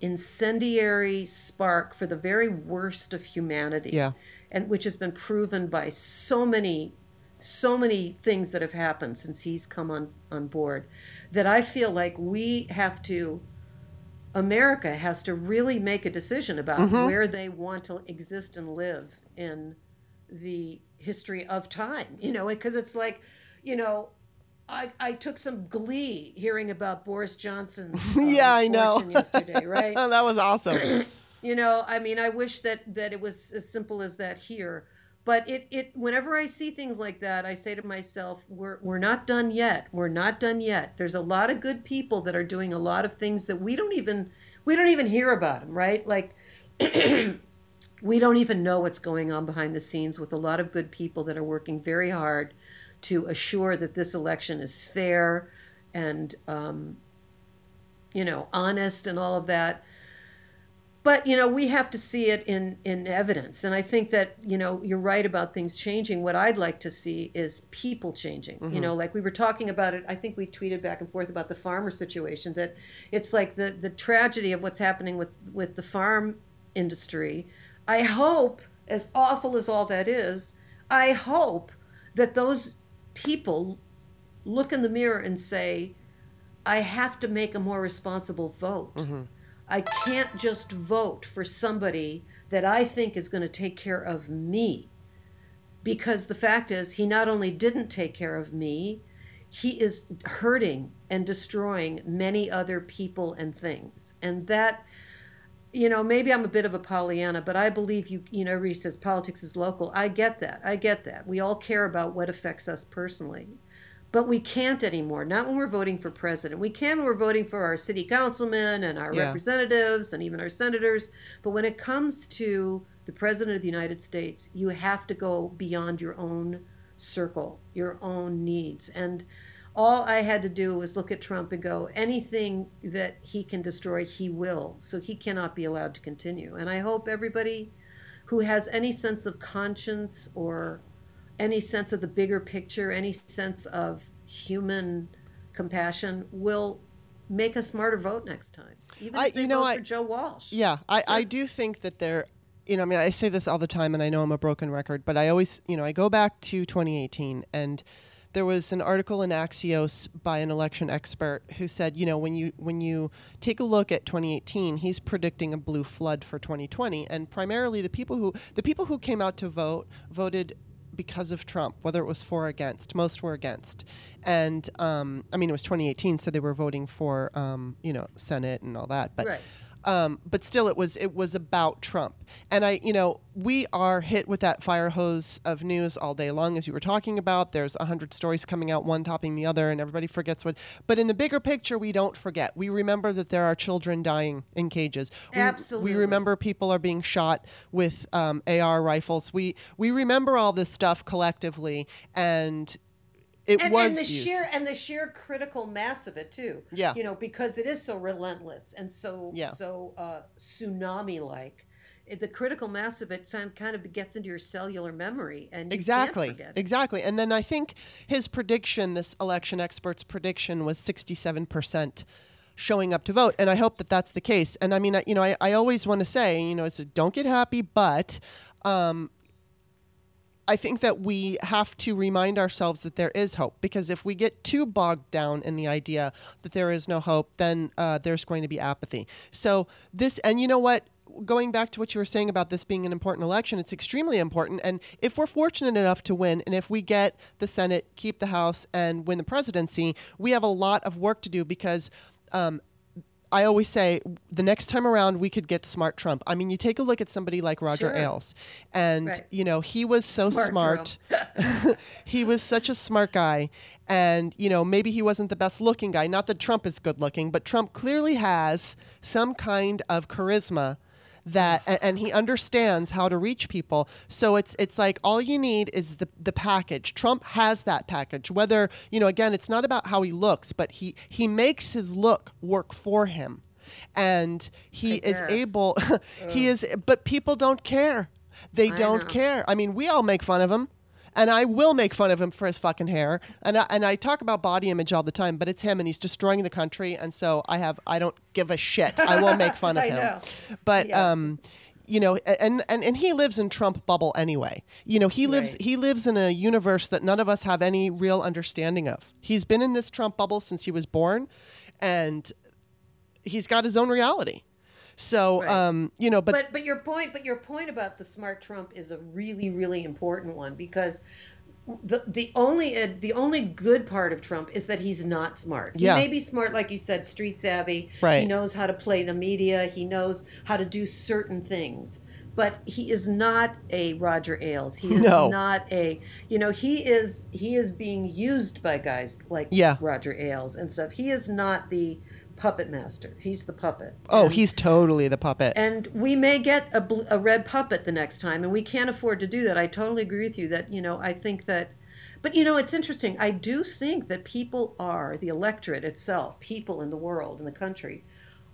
incendiary spark for the very worst of humanity.
Yeah.
And which has been proven by so many so many things that have happened since he's come on, on board that I feel like we have to America has to really make a decision about where they want to exist and live in the history of time. You know, because it's like, you know, I, I took some glee hearing about Boris Johnson's uh,
Yeah, I know.
yesterday, right?
Oh, that was awesome.
you know, I mean, I wish that that it was as simple as that here. But it, it whenever I see things like that, I say to myself, we're, we're not done yet. We're not done yet. There's a lot of good people that are doing a lot of things that we don't even we don't even hear about them, right? Like we don't even know what's going on behind the scenes with a lot of good people that are working very hard to assure that this election is fair and um, you know honest and all of that but you know we have to see it in in evidence. And i think that you know you're right about things changing. What i'd like to see is people changing. You mm-hmm. know like we were talking about it i think we tweeted back and forth about the farmer situation that it's like the the tragedy of what's happening with with the farm industry. I hope as awful as all that is i hope that those people look in the mirror and say i have to make a more responsible vote mm-hmm. I can't just vote for somebody that I think is going to take care of me. Because the fact is, he not only didn't take care of me, he is hurting and destroying many other people and things. And that, you know, maybe I'm a bit of a Pollyanna, but I believe you, you know, everybody says politics is local. I get that. I get that. We all care about what affects us personally. But we can't anymore. Not when we're voting for president. We can when we're voting for our city councilmen and our
Yeah.
representatives and even our senators. But when it comes to the president of the United States, you have to go beyond your own circle, your own needs. And all I had to do was look at Trump and go, anything that he can destroy, he will. So he cannot be allowed to continue. And I hope everybody who has any sense of conscience or any sense of the bigger picture, any sense of human compassion will make a smarter vote next time. Even
I-
if they
you know,
vote
I-
for Joe Walsh.
Yeah, I, I do think that there, you know, I mean, I say this all the time, and I know I'm a broken record, but I always, you know, I go back to 2018, and there was an article in Axios by an election expert who said, you know, when you when you take a look at 2018, he's predicting a blue flood for 2020, and primarily the people who the people who came out to vote voted because of Trump, whether it was for or against. Most were against, and um, I mean, it was 2018, so they were voting for, um, you know, Senate and all that, but.
Right.
Um, but still, it was it was about Trump, and I, you know, we are hit with that fire hose of news all day long, as you were talking about. There's a hundred stories coming out, one topping the other, and everybody forgets what. But in the bigger picture, we don't forget. We remember that there are children dying in cages. We,
Absolutely.
We remember people are being shot with um, AR rifles. We we remember all this stuff collectively, and it
and,
was
and the
used.
sheer and the sheer critical mass of it too.
Yeah.
you know, because it is so relentless and so
Yeah.
so uh, tsunami like. The critical mass of it kind of gets into your cellular memory, and you
Exactly.
can't forget it.
Exactly. And then I think his prediction, this election expert's prediction, was 67% showing up to vote. And I hope that that's the case. And I mean, I, you know, I, I always want to say, you know, it's a, don't get happy, but um, I think that we have to remind ourselves that there is hope because if we get too bogged down in the idea that there is no hope, then uh, there's going to be apathy. So, this, and you know what? Going back to what you were saying about this being an important election, it's extremely important. And if we're fortunate enough to win, and if we get the Senate, keep the House, and win the presidency, we have a lot of work to do because um, I always say the next time around we could get smart Trump. I mean, you take a look at somebody like Roger
Sure.
Ailes, and
Right.
you know he was so
Smart
smart. he was such a smart guy, and you know maybe he wasn't the best looking guy. Not that Trump is good looking, but Trump clearly has some kind of charisma that and, and he understands how to reach people. So it's it's like all you need is the the package. Trump has that package whether you know again it's not about how he looks but he he makes his look work for him. And he is able he is but people don't care. They
I
don't
know.
care. I mean we all make fun of him and I will make fun of him for his fucking hair. And I, and I talk about body image all the time, but it's him and he's destroying the country. And so I have I don't give a shit. I will make fun of him.
know.
But
Yeah.
um, you know, and, and and he lives in Trump bubble anyway. You know, he lives
Right.
he lives in a universe that none of us have any real understanding of. He's been in this Trump bubble since he was born, and he's got his own reality. So
Right.
um, you know, but,
but but your point but your point about the smart Trump is a really really important one because the the only uh, the only good part of Trump is that he's not smart.
Yeah.
He may be smart, like you said, street savvy.
Right.
He knows how to play the media. He knows how to do certain things. But he is not a Roger Ailes. He is
No.
not a you know he is he is being used by guys like
Yeah.
Roger Ailes and stuff. He is not the puppet master. He's the puppet.
oh,
And-
he's totally the puppet.
and we may get a, bl- a red puppet the next time and we can't afford to do that i totally agree with you that you know i think that but you know it's interesting i do think that people are the electorate itself people in the world in the country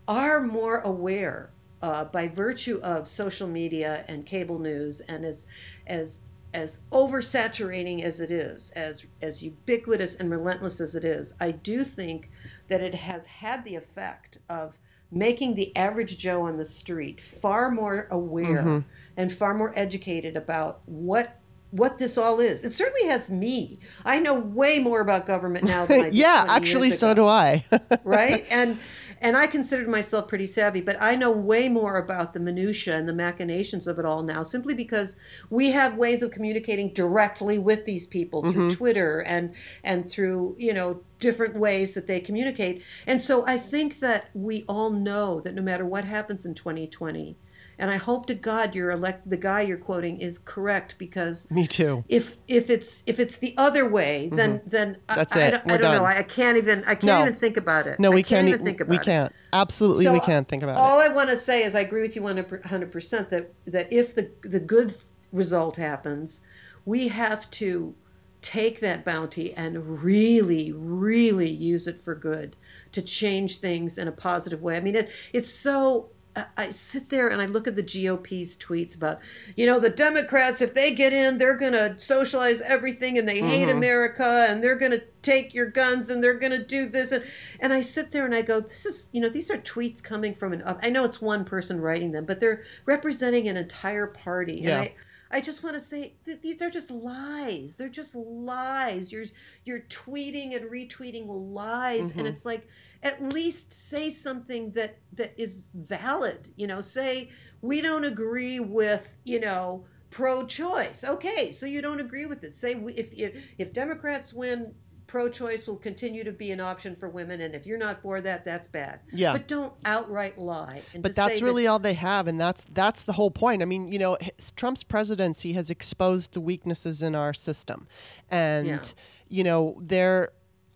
are more aware uh, by virtue of social media and cable news and as as as oversaturating as it is as as ubiquitous and relentless as it is i do think that it has had the effect of making the average joe on the street far more aware mm-hmm. and far more educated about what what this all is. It certainly has me. I know way more about government now than I did
yeah, actually, so do I.
right? And and i considered myself pretty savvy but i know way more about the minutia and the machinations of it all now simply because we have ways of communicating directly with these people through mm-hmm. twitter and and through you know different ways that they communicate. And so i think that we all know that no matter what happens in 2020 and i hope to god your elect the guy you're quoting is correct because
Me too.
if if it's if it's the other way, then then I-
Mm-hmm. That's
I,
it.
don't,
We're
I don't know. I, I can't even I can't
No.
even think about it.
No,
I
we can't.
even
e-
think about
we
it.
We can't. Absolutely,
So,
we can't think about
all
it.
All I want to say is I agree with you 100 percent that that if the the good result happens, we have to take that bounty and really, really use it for good to change things in a positive way. I mean, it it's so. I- sit there and I look at the GOP's tweets about, you know, the Democrats, if they get in, they're going to socialize everything and they hate mm-hmm. America and they're going to take your guns and they're going to do this. And, and I sit there and I go, this is, you know, these are tweets coming from an, I know it's one person writing them, but they're representing an entire party.
Yeah.
And I, I just want to say that these are just lies. They're just lies. You're you're tweeting and retweeting lies, and mm-hmm. it's like at least say something that that is valid. You know, say we don't agree with you know pro-choice. Okay, so you don't agree with it. Say if if if Democrats win. Pro-choice will continue to be an option for women, and if you're not for that, that's bad.
Yeah.
but don't outright lie. And
But that's
say that-
really all they have, and that's that's the whole point. I mean, you know, Trump's presidency has exposed the weaknesses in our system, and
Yeah.
you know, they're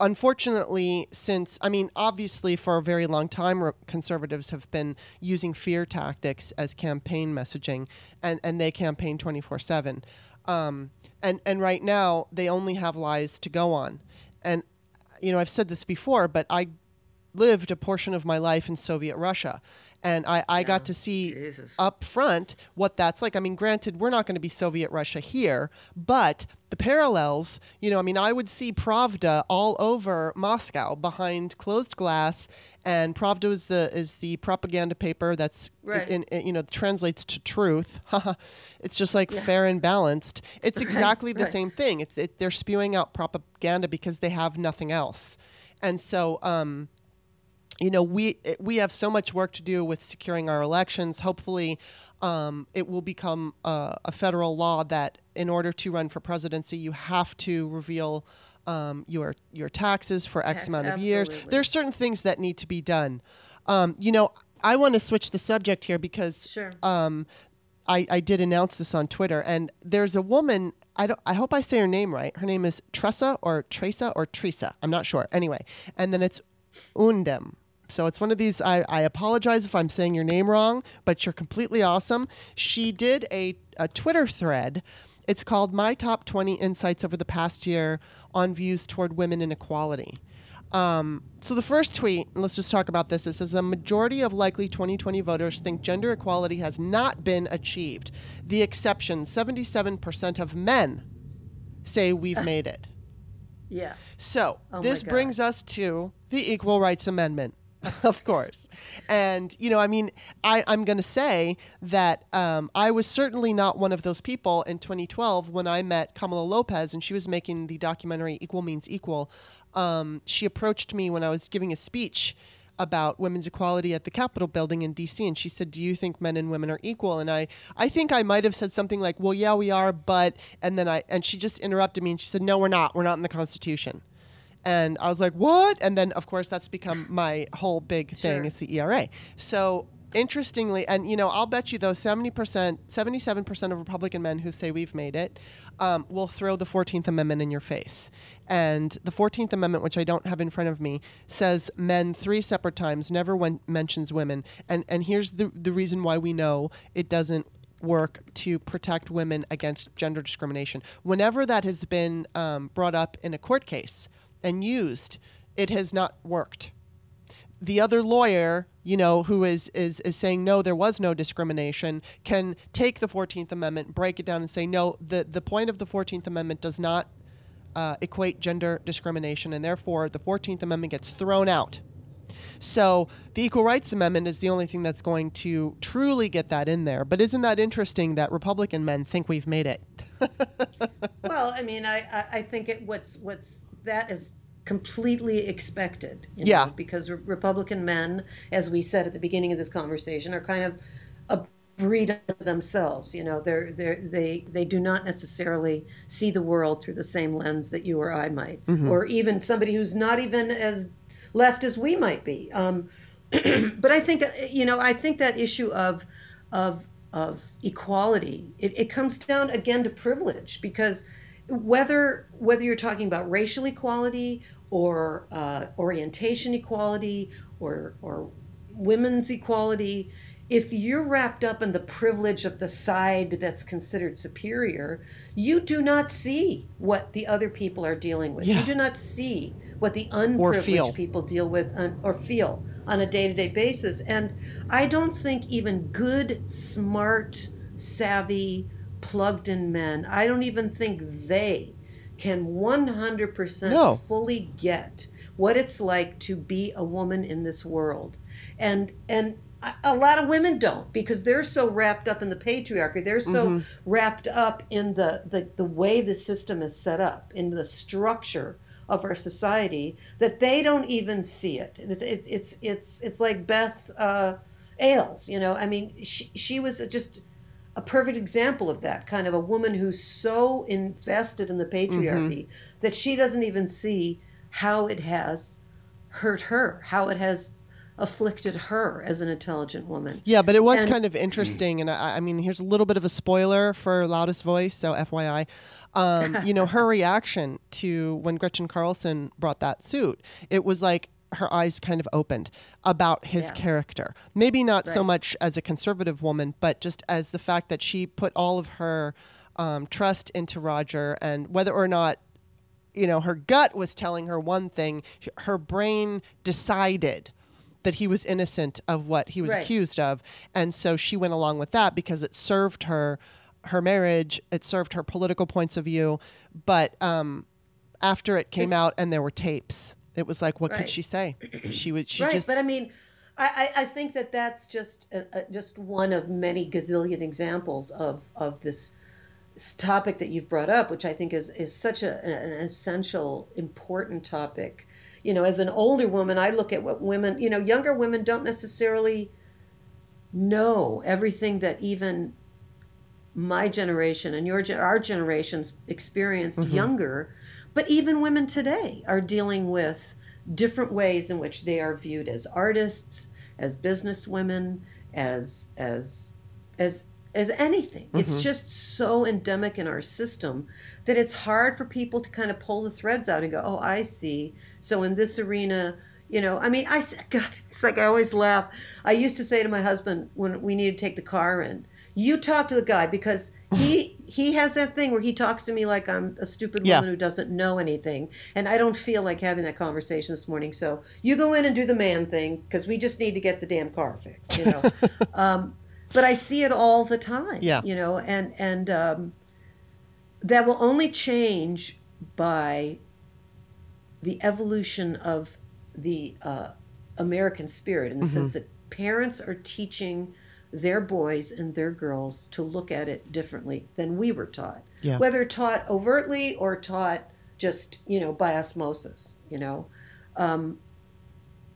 unfortunately since I mean, obviously for a very long time, conservatives have been using fear tactics as campaign messaging, and and they campaign twenty four seven. Um, and and right now they only have lies to go on, and you know I've said this before, but I lived a portion of my life in Soviet Russia. And I, I got to see
Jesus.
up front what that's like. I mean, granted, we're not going to be Soviet Russia here, but the parallels, you know, I mean, I would see Pravda all over Moscow behind closed glass. And Pravda is the is the propaganda paper that's
Right.
in, in- you know translates to truth. it's just like fair and balanced. It's exactly the
right.
same thing. It's it, they're spewing out propaganda because they have nothing else. And so, um, you know, we we have so much work to do with securing our elections. Hopefully, um, it will become uh, a federal law that, in order to run for presidency, you have to reveal um, your your taxes for X
Tax-
amount of years.
absolutely.
There's certain things that need to be done. Um, you know, I want to switch the subject here because
Sure.
um, I, I did announce this on Twitter, and there's a woman. I don't. I hope I say her name right. Her name is Tressa or Tresa or Teresa. I'm not sure. Anyway, and then it's Undem. So it's one of these. I, I apologize if I'm saying your name wrong, but you're completely awesome. She did a, a Twitter thread. It's called My Top 20 Insights Over the Past Year on Views Toward Women Inequality. Um, so the first tweet, and let's just talk about this. It says a majority of likely 2020 voters think gender equality has not been achieved. The exception, 77% of men say we've made it.
Yeah.
So
Oh
this brings us to the Equal Rights Amendment, of course. And, you know, I mean, I, I'm going to say that um, I was certainly not one of those people in 2012 when I met Kamala Lopez and she was making the documentary Equal Means Equal. Um, she approached me when I was giving a speech about women's equality at the Capitol building in DC and she said, "Do you think men and women are equal?" And I I think I might have said something like, "Well, yeah, we are, but..." And then I and she just interrupted me and she said, "No, we're not. We're not in the Constitution." And I was like, "What?" And then of course that's become my whole big thing
Sure.
is the ERA. So interestingly, and you know, I'll bet you though, seventy percent, seventy-seven percent of Republican men who say we've made it um, will throw the Fourteenth Amendment in your face. And the Fourteenth Amendment, which I don't have in front of me, says men three separate times, never when, mentions women. And and here's the the reason why we know it doesn't work to protect women against gender discrimination. Whenever that has been um, brought up in a court case and used, it has not worked the other lawyer, you know, who is, is is saying no, there was no discrimination, can take the Fourteenth Amendment, break it down, and say no, the the point of the Fourteenth Amendment does not uh, equate gender discrimination, and therefore the Fourteenth Amendment gets thrown out. So the Equal Rights Amendment is the only thing that's going to truly get that in there. But isn't that interesting that Republican men think we've made it?
Well, I mean, I, I, think it what's what's that is completely expected. you
Yeah.
because re- Republican men, as we said at the beginning of this conversation, are kind of a breed of themselves. You know, they're they they they do not necessarily see the world through the same lens that you or I might, mm-hmm. or even somebody who's not even as left as we might be. Um, but I think you know I think that issue of of of equality it, it comes down again to privilege because whether whether you're talking about racial equality or uh, orientation equality or or women's equality if you're wrapped up in the privilege of the side that's considered superior you do not see what the other people are dealing with
Yeah.
you do not see what the unprivileged people deal with on, or feel on a day-to-day basis. And i don't think even good smart savvy plugged-in men i don't even think they can 100%
No.
fully get what it's like to be a woman in this world. And and a- a lot of women don't because they're so wrapped up in the patriarchy. They're so mm-hmm. wrapped up in the, the the way the system is set up in the structure of our society that they don't even see it it's it's it's it's, it's like beth uh, ailes you know i mean she, she was just a perfect example of that kind of a woman who's so invested in the patriarchy that she doesn't even see how it has hurt her, how it has afflicted her as an intelligent woman.
Yeah, but it was
And-
kind of interesting, and I, I mean, here's a little bit of a spoiler for Loudest Voice, so FYI. Um, you know, her reaction to when Gretchen Carlson brought that suit, it was like her eyes kind of opened about his
Yeah.
character. Maybe not so much as a conservative woman, but just as the fact that she put all of her um, trust into Roger, and whether or not you know, her gut was telling her one thing, her brain decided that he was innocent of what he was
Right.
accused of. And so she went along with that because it served her her marriage, it served her political points of view. But um, after it came
It's-
out and there were tapes, it was like, what could she say? She would, she
right,
just,
but I mean, I, I I think that that's just a, a, just one of many gazillion examples of of this topic that you've brought up, which I think is is such a, an essential, important topic. You know, as an older woman, I look at what women, you know, younger women don't necessarily know everything that even my generation and your our generations experienced younger but even women today are dealing with different ways in which they are viewed as artists as business women, as as as as anything. It's
Mm-hmm.
just so endemic in our system that it's hard for people to kind of pull the threads out and go, "Oh, I see." So in this arena, you know, I mean, I God, it's like I always laugh. I used to say to my husband when we needed to take the car in, "You talk to the guy because he he has that thing where he talks to me like I'm a stupid
Yeah.
woman who doesn't know anything, and I don't feel like having that conversation this morning. So you go in and do the man thing because we just need to get the damn car fixed, you know." um, but I see it all the time.
Yeah.
You know, and and um, that will only change by the evolution of the uh, American spirit in the
Mm-hmm.
sense that parents are teaching their boys and their girls to look at it differently than we were taught.
Yeah.
Whether taught overtly or taught just, you know, by osmosis, you know. Um,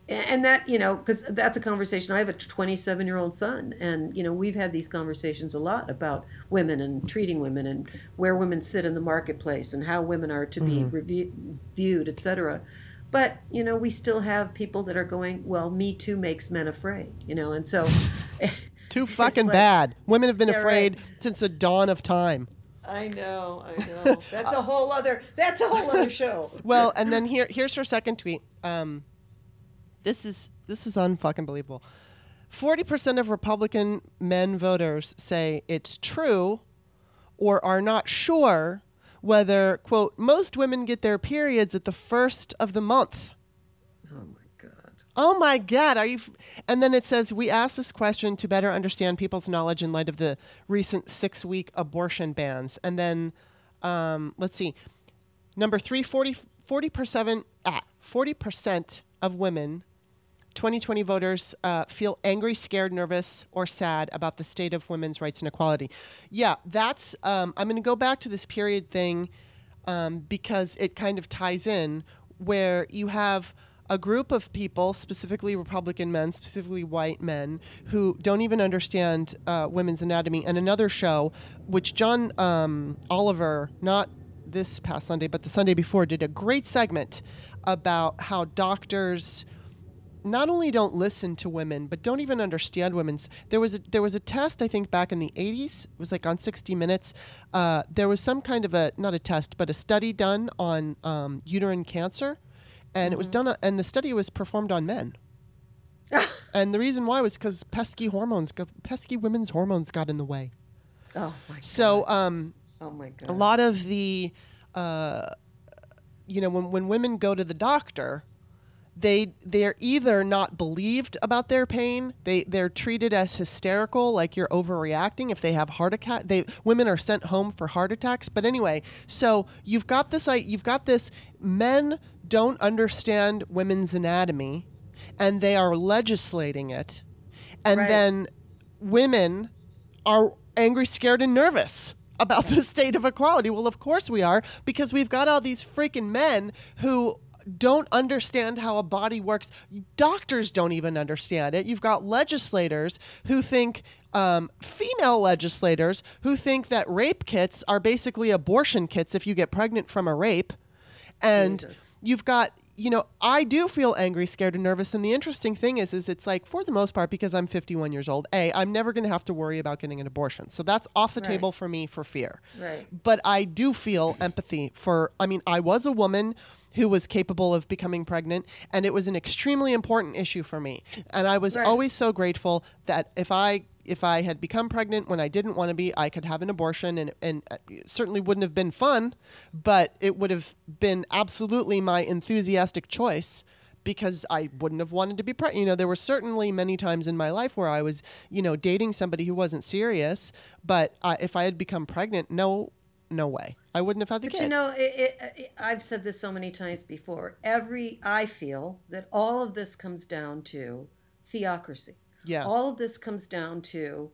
and that you know because that's a conversation i have a 27 year old son and you know we've had these conversations a lot about women and treating women and where women sit in the marketplace and how women are to be review, viewed etc but you know we still have people that are going well me too makes men afraid you know and so
Too fucking
like-
bad. Women have been afraid
right.
since the dawn of time.
i know i know that's a whole other that's a whole other show
Well, and then here here's her second tweet. Um, this is this is unfucking believable. Forty percent of Republican men voters say it's true, or are not sure whether quote most women get their periods at the first of the month.
Oh my god
are you? And then it says we asked this question to better understand people's knowledge in light of the recent six-week abortion bans. And then, um, let's see, number three, 40 percent, ah, forty percent of women, 2020 voters uh, feel angry, scared, nervous, or sad about the state of women's rights and equality. Yeah, that's. Um, I'm going to go back to this period thing um, because it kind of ties in where you have a group of people, specifically Republican men, specifically white men, who don't even understand uh, women's anatomy. And another show, which John um, Oliver, not this past Sunday, but the Sunday before, did a great segment about how doctors not only don't listen to women but don't even understand women's there was a there was a test i think back in the 80s it was like on 60 minutes. Uh, there was some kind of a not a test but a study done on um, uterine cancer and it was done and the study was performed on men. And the reason why was because pesky hormones pesky women's hormones got in the way.
Oh my god.
so um,
oh my god.
a lot of the uh, you know when, when women go to the doctor they they're either not believed about their pain they they're treated as hysterical like you're overreacting if they have heart attack they women are sent home for heart attacks but anyway so you've got this you've got this men don't understand women's anatomy and they are legislating it and
Right.
then women are angry, scared, and nervous about the state of equality. Well, of course we are, because we've got all these freaking men who don't understand how a body works. Doctors don't even understand it. You've got legislators who think, um, female legislators who think that rape kits are basically abortion kits if you get pregnant from a rape. And
Jesus.
you've got you know i do feel angry scared and nervous and the interesting thing is is it's like for the most part because i'm 51 years old a i'm never going to have to worry about getting an abortion so that's off the
Right.
table for me for fear
Right.
but i do feel empathy for i mean i was a woman who was capable of becoming pregnant and it was an extremely important issue for me and i was
Right.
always so grateful that if i if i had become pregnant when i didn't want to be i could have an abortion and, and it certainly wouldn't have been fun but it would have been absolutely my enthusiastic choice because I wouldn't have wanted to be pregnant. You know, there were certainly many times in my life where I was, you know, dating somebody who wasn't serious. But uh, if I had become pregnant, no, no way, I wouldn't have had the
But
kid.
you know, it, it, it, I've said this so many times before. Every I feel that all of this comes down to theocracy.
Yeah.
All of this comes down to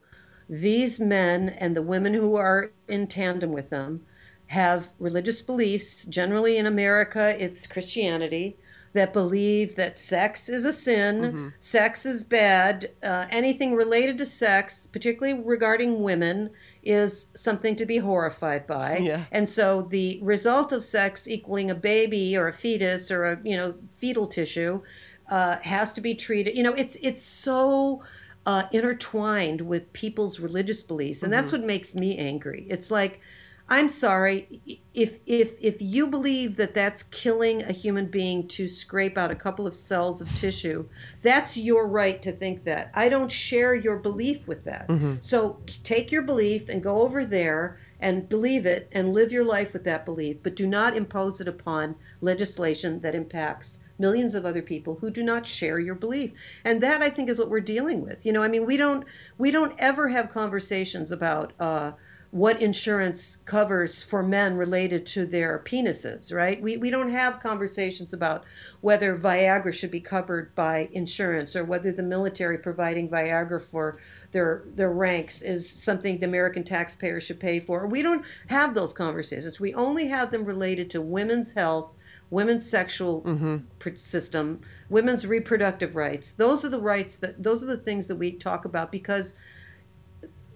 these men and the women who are in tandem with them have religious beliefs. Generally, in America, it's Christianity that believe that sex is a sin,
Mm-hmm.
sex is bad, uh, anything related to sex, particularly regarding women, is something to be horrified by.
Yeah.
And so the result of sex equaling a baby or a fetus or a you know fetal tissue uh, has to be treated. You know, it's it's so uh, intertwined with people's religious beliefs, and that's what makes me angry. It's like, I'm sorry, if if if you believe that that's killing a human being to scrape out a couple of cells of tissue, that's your right to think that. I don't share your belief with that. So take your belief and go over there and believe it and live your life with that belief, but do not impose it upon legislation that impacts millions of other people who do not share your belief. And that I think is what we're dealing with. You know, I mean, we don't we don't ever have conversations about uh, what insurance covers for men related to their penises, right? We, we don't have conversations about whether Viagra should be covered by insurance or whether the military providing Viagra for their their ranks is something the American taxpayer should pay for. We don't have those conversations. We only have them related to women's health, women's sexual mm-hmm. pr- system, women's reproductive rights. Those are the rights that those are the things that we talk about because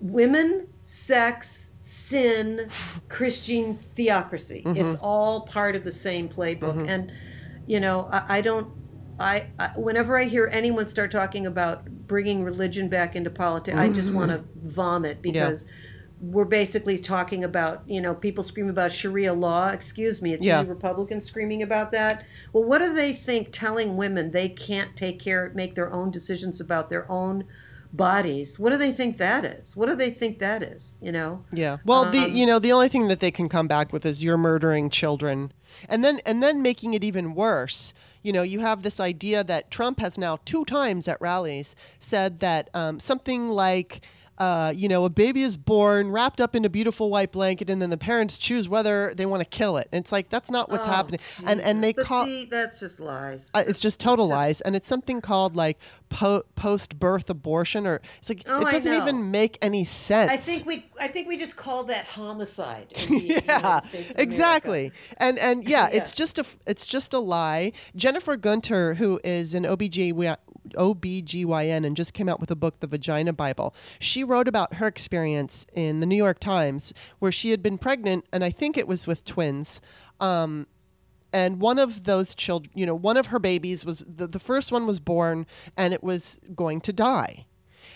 women, sex, sin, Christian theocracy. Mm-hmm. It's all part of the same playbook. Mm-hmm. And, you know, I, I don't, I, I, whenever I hear anyone start talking about bringing religion back into politics, I just want to mm-hmm. vomit because. We're basically talking about, you know, people scream about Sharia law. Excuse me, it's
Yeah.
usually Republicans screaming about that. Well, what do they think telling women they can't take care, make their own decisions about their own bodies? What do they think that is? What do they think that is? You know?
Yeah. Well, the
Um,
you know the only thing that they can come back with is you're murdering children, and then and then making it even worse. You know, you have this idea that Trump has now two times at rallies said that um, something like. Uh, you know, a baby is born wrapped up in a beautiful white blanket, and then the parents choose whether they want to kill it. And it's like that's not what's
Oh,
happening. And and they
but
call
see, that's just lies.
uh, it's just total
just-
lies, and it's something called like po- post-birth abortion, or it's like
Oh,
it doesn't even make any sense.
I think we I think we just call that homicide. The
yeah,
United States of America.
exactly. And and yeah,
Yeah.
it's just a it's just a lie. Jennifer Gunter, who is an OBG OBGYN and just came out with a book, The Vagina Bible. She wrote about her experience in the New York Times where she had been pregnant and I think it was with twins. Um, and one of those children, you know, one of her babies was the, the first one was born and it was going to die.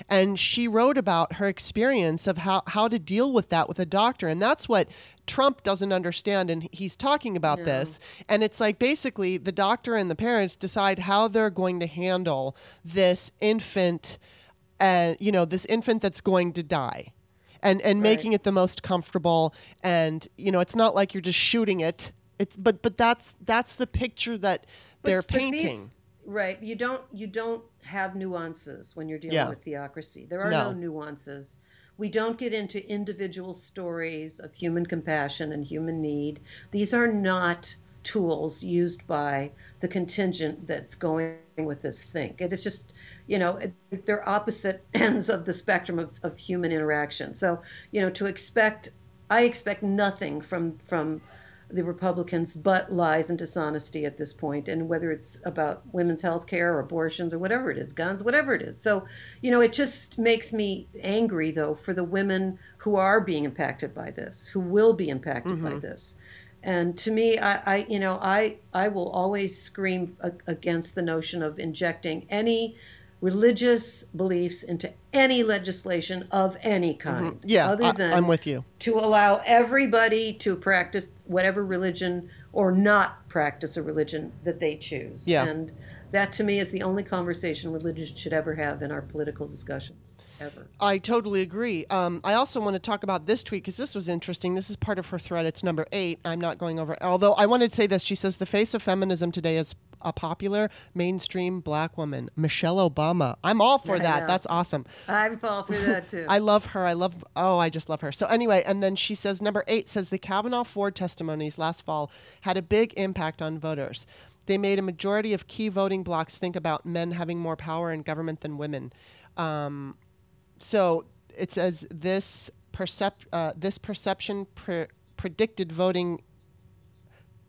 And she wrote about her experience of how, how to deal with that with a doctor. And that's what Trump doesn't understand. And he's talking about this. And it's like basically the doctor and the parents decide how they're going to handle this infant, and, you know, this infant that's going to die. And, and making it the most comfortable and you know it's not like you're just shooting it it's but but that's that's the picture that
But-
they're
but these-
painting
right. You don't you don't have nuances when you're dealing
Yeah.
with theocracy. There are
No.
no. nuances. We don't get into individual stories of human compassion and human need. These are not tools used by the contingent that's going with this thing. It is just, you know, they're opposite ends of the spectrum of, of human interaction. So, you know, to expect, I expect nothing from from the Republicans but lies and dishonesty at this point, and whether it's about women's health care or abortions or whatever it is, guns, whatever it is. So, you know, it just makes me angry, though, for the women who are being impacted by this, who will be impacted by mm-hmm. this. And to me, I, I, you know, I, I will always scream against the notion of injecting any religious beliefs into any legislation of any kind.
yeah
other
I,
than
i'm with you
to allow everybody to practice whatever religion or not practice a religion that they choose.
Yeah.
And that to me is the only conversation religion should ever have in our political discussions. Ever.
I totally agree. Um, I also want to talk about this tweet because this was interesting. This is part of her thread. It's number eight. I'm not going over. Although I wanted to say this. She says the face of feminism today is a popular mainstream black woman, Michelle Obama. I'm all for
I
that.
know.
That's awesome.
I'm all for that too.
I love her. I love. Oh, I just love her. So anyway, and then she says number eight says the Kavanaugh Ford testimonies last fall had a big impact on voters. They made a majority of key voting blocs think about men having more power in government than women. Um, so it says this percep- uh, this perception pre- predicted voting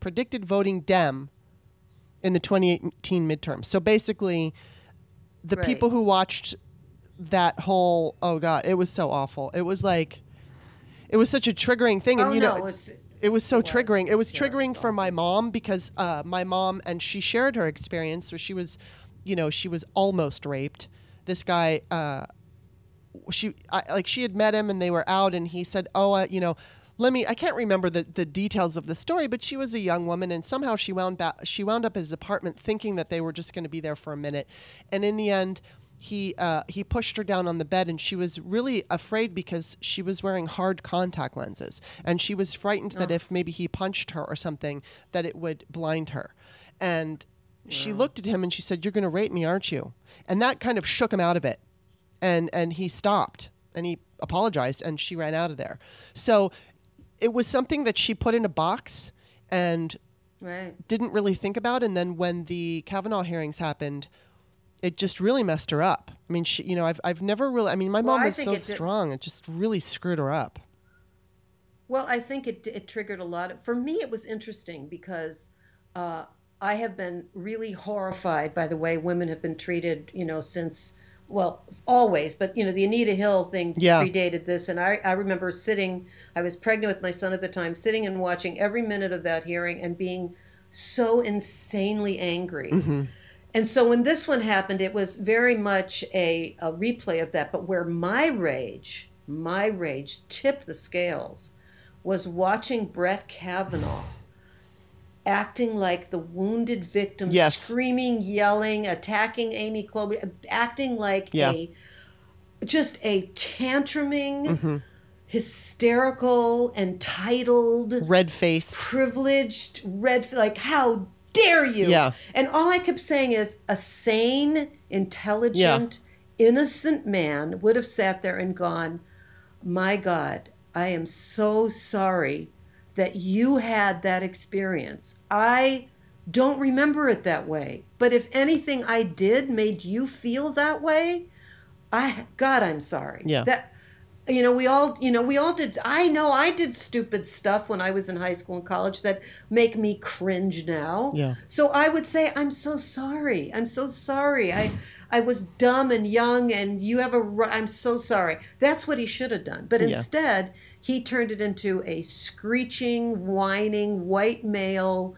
predicted voting Dem in the 2018 midterms. So basically, the
Right.
people who watched that whole oh god, it was so awful. It was like it was such a triggering thing, and
oh
you
no,
know.
it was
it was so
it was.
triggering. It was
it
triggering
was
for my mom because uh, my mom and she shared her experience. So she was you know, she was almost raped. This guy, uh, she I, like she had met him and they were out, and he said, "Oh, uh, you know." Let me. I can't remember the, the details of the story, but she was a young woman, and somehow she wound back. She wound up at his apartment, thinking that they were just going to be there for a minute, and in the end, he uh, he pushed her down on the bed, and she was really afraid because she was wearing hard contact lenses, and she was frightened that if maybe he punched her or something, that it would blind her, and she looked at him and she said, "You're going to rape me, aren't you?" And that kind of shook him out of it, and and he stopped and he apologized, and she ran out of there. So it was something that she put in a box and
Right.
didn't really think about. And then when the Kavanaugh hearings happened, it just really messed her up. I mean, she, you know, I've, I've never really, I mean, my
Well,
mom was so strong. It just really screwed her up.
Well, I think it it triggered a lot. Of, for me, it was interesting because uh, I have been really horrified by the way women have been treated. You know, since well, always. But you know, the Anita Hill thing
Yeah.
predated this, and I I remember sitting. I was pregnant with my son at the time, sitting and watching every minute of that hearing and being so insanely angry. Mm-hmm. And so when this one happened, it was very much a, a replay of that. But where my rage, my rage tipped the scales was watching Brett Kavanaugh acting like the wounded victim,
Yes.
screaming, yelling, attacking Amy Klobuchar, acting like
Yeah.
a just a tantruming,
Mm-hmm.
hysterical, entitled,
Red faced.
privileged, red, like, how dare you?
Yeah.
And all I kept saying is a sane, intelligent, innocent man would have sat there and gone, My God, I am so sorry that you had that experience. I don't remember it that way. But if anything I did made you feel that way, I God, I'm sorry.
Yeah.
That you know, we all, you know, we all did. I know I did stupid stuff when I was in high school and college that make me cringe now.
Yeah.
So I would say, I'm so sorry. I'm so sorry. I, I was dumb and young, and you have a. I'm so sorry. That's what he should have done. But
Yeah.
instead, he turned it into a screeching, whining white male.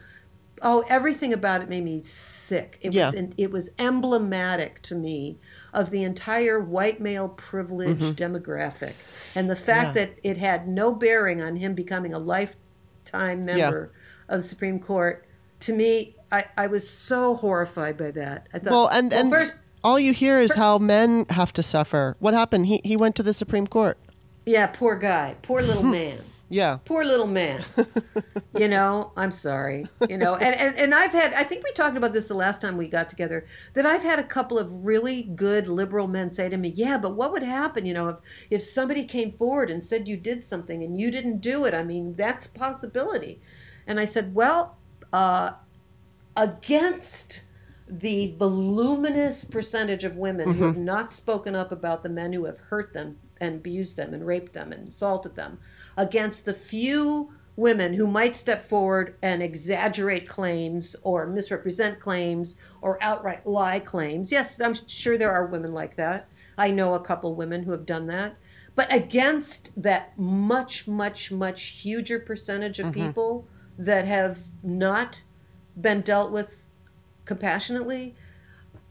Oh, everything about it made me sick. It
Yeah.
was it was emblematic to me of the entire white male privileged demographic, and the fact
Mm-hmm. Yeah.
that it had no bearing on him becoming a lifetime member of the Supreme Court. To me, I, I was so horrified by that. I thought,
Well, and, and
first,
all you hear is how men have to suffer. What happened? He, he went to the Supreme Court.
Yeah, poor guy, poor little man.
Yeah.
poor little man. You know i'm sorry you know and, and and i've had i think we talked about this the last time we got together that i've had a couple of really good liberal men say to me yeah but what would happen you know if if somebody came forward and said you did something and you didn't do it? I mean that's a possibility. And i said well uh against the voluminous percentage of women who have not spoken up about the men who have hurt them and abused them and raped them and assaulted them, against the few women who might step forward and exaggerate claims or misrepresent claims or outright lie claims. Yes, I'm sure there are women like that. I know a couple women who have done that. But against that much, much, much huger percentage of mm-hmm. people that have not been dealt with compassionately,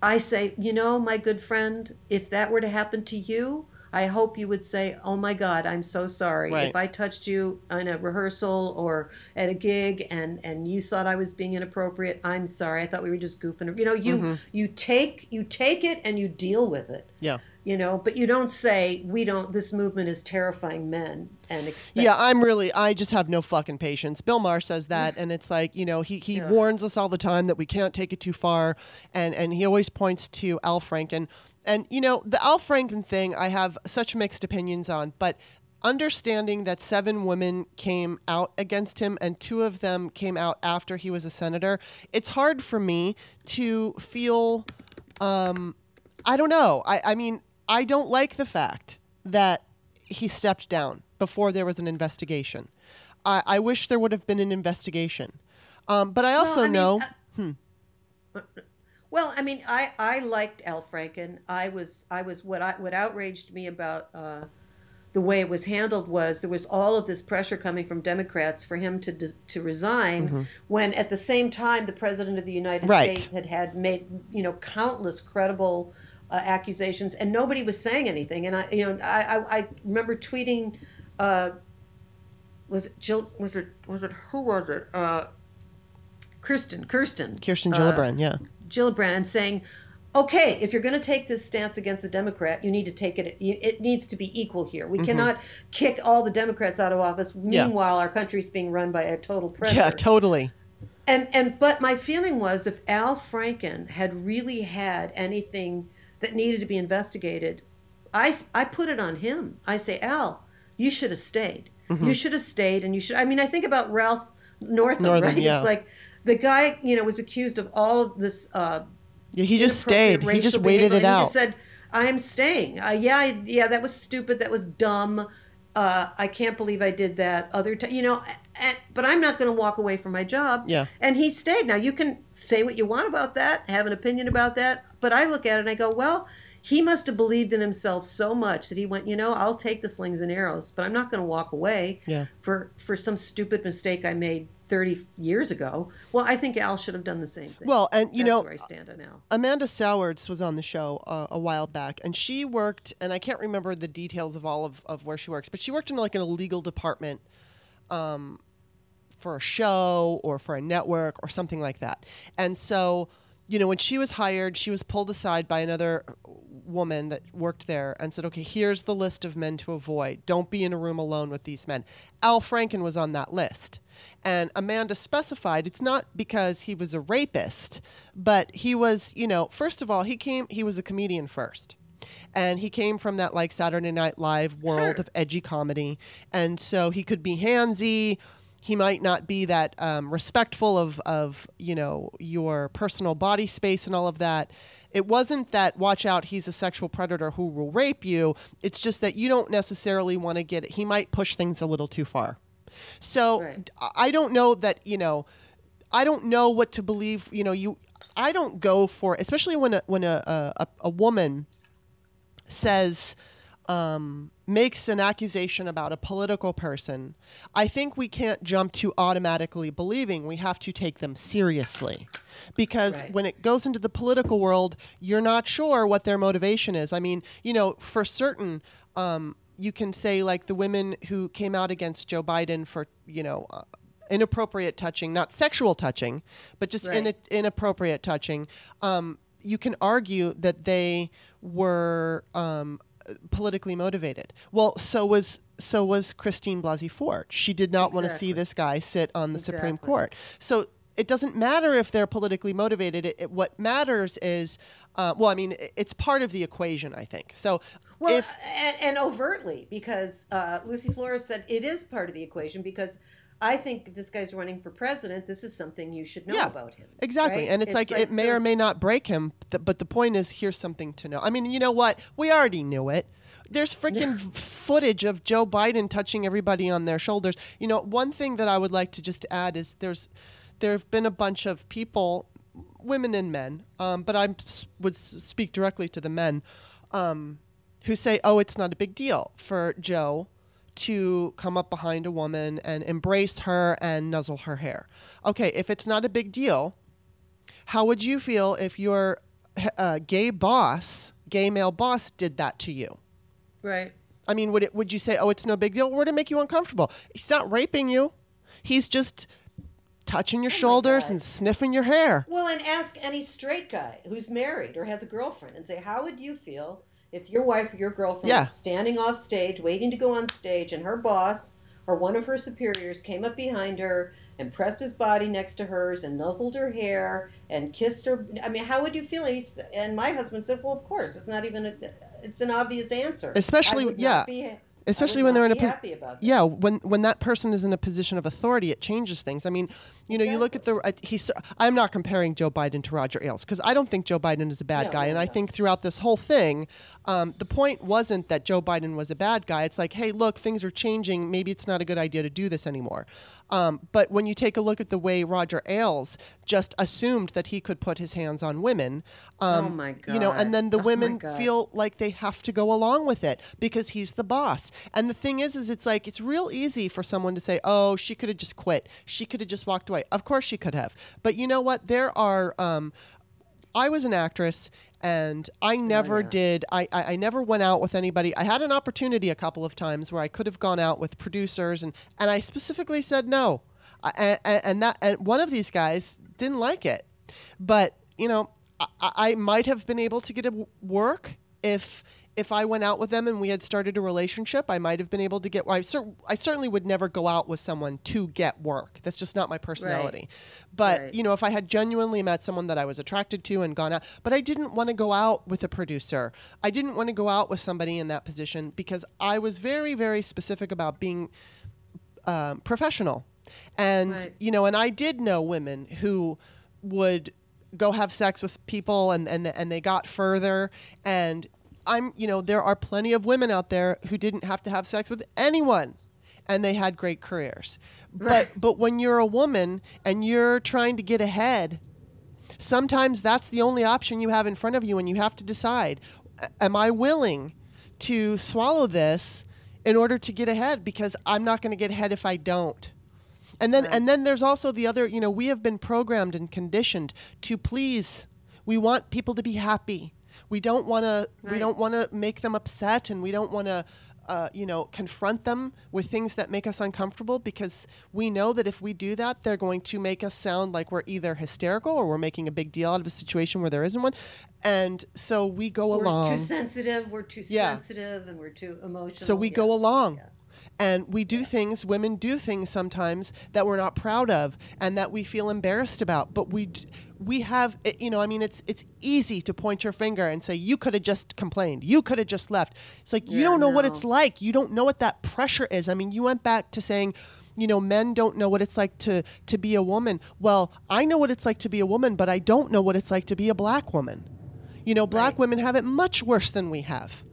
I say, you know, my good friend, if that were to happen to you, I hope you would say, "Oh my God, I'm so sorry.
Right.
If I touched you in a rehearsal or at a gig and and you thought I was being inappropriate, I'm sorry. I thought we were just goofing. You know, you mm-hmm. you take you take it and you deal with it.
Yeah.
You know, but you don't say we don't. This movement is terrifying men and expect.
Yeah, I'm really, I just have no fucking patience. Bill Maher says that, and it's like, you know, he, he
Yeah.
warns us all the time that we can't take it too far, and, and he always points to Al Franken. And, you know, the Al Franken thing, I have such mixed opinions on, but understanding that seven women came out against him and two of them came out after he was a senator, it's hard for me to feel um, I don't know. I, I mean, I don't like the fact that he stepped down before there was an investigation. I, I wish there would have been an investigation. Um, but I also
I mean,
know.
Well, I mean, I, I liked Al Franken. I was I was what I what outraged me about uh, the way it was handled was there was all of this pressure coming from Democrats for him to to resign when at the same time the president of the United
Mm-hmm. Right.
States had had made you know countless credible uh, accusations and nobody was saying anything and I you know I I, I remember tweeting uh, was it Jill was it was it who was it uh, Kirsten Kirsten
Kirsten
uh,
Gillibrand, yeah.
Gillibrand and saying, okay, if you're going to take this stance against a Democrat, you need to take it. It needs to be equal here. We cannot kick all the Democrats out of office.
Mm-hmm. Yeah.
Meanwhile, our country's being run by a total predator.
Yeah, totally.
And and but my feeling was if Al Franken had really had anything that needed to be investigated, I I put it on him. I say, Al, you should have stayed.
Mm-hmm.
You should have stayed, and you should. I mean, I think about Ralph Northam,
Northam,
right?
yeah.
It's like the guy, you know, was accused of all of this. Uh,
Yeah, he just stayed. He just waited it out.
He just said, "I'm staying." Uh, yeah, yeah, that was stupid. That was dumb. Uh, I can't believe I did that. Other, t-, you know, and, but I'm not going to walk away from my job.
Yeah.
And he stayed. Now you can say what you want about that, have an opinion about that, but I look at it and I go, well. He must have believed in himself so much that he went, you know, I'll take the slings and arrows, but I'm not going to walk away
Yeah.
for for some stupid mistake I made 30 years ago. Well, I think Al should have done the same thing.
Well, and you
That's
know,
where I stand on Al.
Amanda Sowards was on the show uh, a while back, and she worked, and I can't remember the details of all of, of where she works, but she worked in like an a legal department um, for a show or for a network or something like that. And so, you know, when she was hired, she was pulled aside by another woman that worked there and said, okay, here's the list of men to avoid. Don't be in a room alone with these men. Al Franken was on that list. And Amanda specified it's not because he was a rapist, but he was, you know, first of all, he came, he was a comedian first. And he came from that like Saturday Night Live world
Sure.
of edgy comedy. And so he could be handsy. He might not be that um, respectful of, of, you know, your personal body space and all of that. It wasn't that watch out, he's a sexual predator who will rape you. It's just that you don't necessarily want to get it. He might push things a little too far. So
Right.
I- don't know that, you know, I don't know what to believe. You know, you, I don't go for, especially when a, when a, a, a woman says, um, makes an accusation about a political person, I think we can't jump to automatically believing. We have to take them seriously. Because
Right.
when it goes into the political world, you're not sure what their motivation is. I mean, you know, for certain, um, you can say, like, the women who came out against Joe Biden for, you know, uh, inappropriate touching, not sexual touching, but just
Right.
in, inappropriate touching. Um, you can argue that they were um, politically motivated. Well, so was so was Christine Blasey Ford. She did not want to see this guy sit on the Supreme Court. So it doesn't matter if they're politically motivated. It, it- what matters is, uh, well, I mean, it- it's part of the equation, I think. So
Well,
if
and, and overtly, because uh, Lucy Flores said it is part of the equation. Because I think if this guy's running for president, this is something you should know
Yeah,
about him.
Exactly.
right?
And it's, like, it may
so
or may not break him, th- but the point is here's something to know. I mean, you know what? We already knew it. There's freaking footage of Joe Biden touching everybody on their shoulders. You know, one thing that I would like to just add is there's there have been a bunch of people, women and men, um, but I would speak directly to the men, um, who say, "Oh, it's not a big deal for Joe to come up behind a woman and embrace her and nuzzle her hair." Okay, if it's not a big deal, how would you feel if your uh, gay boss, gay male boss, did that to you?
right.
I mean, would it? Would you say, "Oh, it's no big deal"? Would it make you uncomfortable? He's not raping you. He's just touching your shoulders and sniffing your hair.
Well, and ask any straight guy who's married or has a girlfriend and say, how would you feel if your wife or your girlfriend
Yeah.
was standing off stage, waiting to go on stage, and her boss or one of her superiors came up behind her and pressed his body next to hers and nuzzled her hair and kissed her? I mean, how would you feel? And, and my husband said, well, of course, it's not even a, it's an obvious answer.
Especially- yeah.
be-
Especially when they're in a po-
happy about.
Yeah, when when that person is in a position of authority, it changes things. I mean, you know, you look at the uh, he's. I'm not comparing Joe Biden to Roger Ailes because I don't think Joe Biden is a bad
No,
guy,
no,
and I think throughout this whole thing, um, the point wasn't that Joe Biden was a bad guy. It's like, hey, look, things are changing. Maybe it's not a good idea to do this anymore. Um, but when you take a look at the way Roger Ailes just assumed that he could put his hands on women. Um,
Oh my
You know, and then the
Oh
women feel like they have to go along with it because he's the boss. And the thing is, is it's like it's real easy for someone to say, "Oh, she could have just quit. She could have just walked away." Of course, she could have. But you know what? There are. Um, I was an actress and I never
yeah.
did I, I, I never went out with anybody. I had an opportunity a couple of times where I could have gone out with producers and, and I specifically said no. I, and, and that and one of these guys didn't like it. But, you know, I, I might have been able to get a work if if I went out with them and we had started a relationship, I might have been able to get. I, cer- I certainly would never go out with someone to get work. That's just not my personality. But
Right.
you know, if I had genuinely met someone that I was attracted to and gone out, but I didn't want to go out with a producer. I didn't want to go out with somebody in that position because I was very, very specific about being um, professional. And
Right.
you know, and I did know women who would go have sex with people and and and they got further and I'm you know there are plenty of women out there who didn't have to have sex with anyone and they had great careers.
Right.
But but when you're a woman and you're trying to get ahead sometimes that's the only option you have in front of you and you have to decide am i willing to swallow this in order to get ahead? Because i'm not going to get ahead if i don't. And then and then there's also the other you know we have been programmed and conditioned to please. We want people to be happy we don't want to we don't want to make them upset and we don't want to uh, you know confront them with things that make us uncomfortable because we know that if we do that they're going to make us sound like we're either hysterical or we're making a big deal out of a situation where there isn't one and so we go along.
We're too sensitive. We're too
Yeah.
sensitive, and we're too emotional.
so we
Yeah.
go along.
Yeah.
And we do things, women do things sometimes that we're not proud of and that we feel embarrassed about. But we d- we have eh, you know, I mean it's it's easy to point your finger and say you could have just complained. You could have just left. It's like you don't know what it's like. You don't know what that pressure is. I mean, you went back to saying you know, men don't know what it's like to to be a woman. Well, I know what it's like to be a woman, but I don't know what it's like to be a black woman. You know, black
Right.
women have it much worse than we have.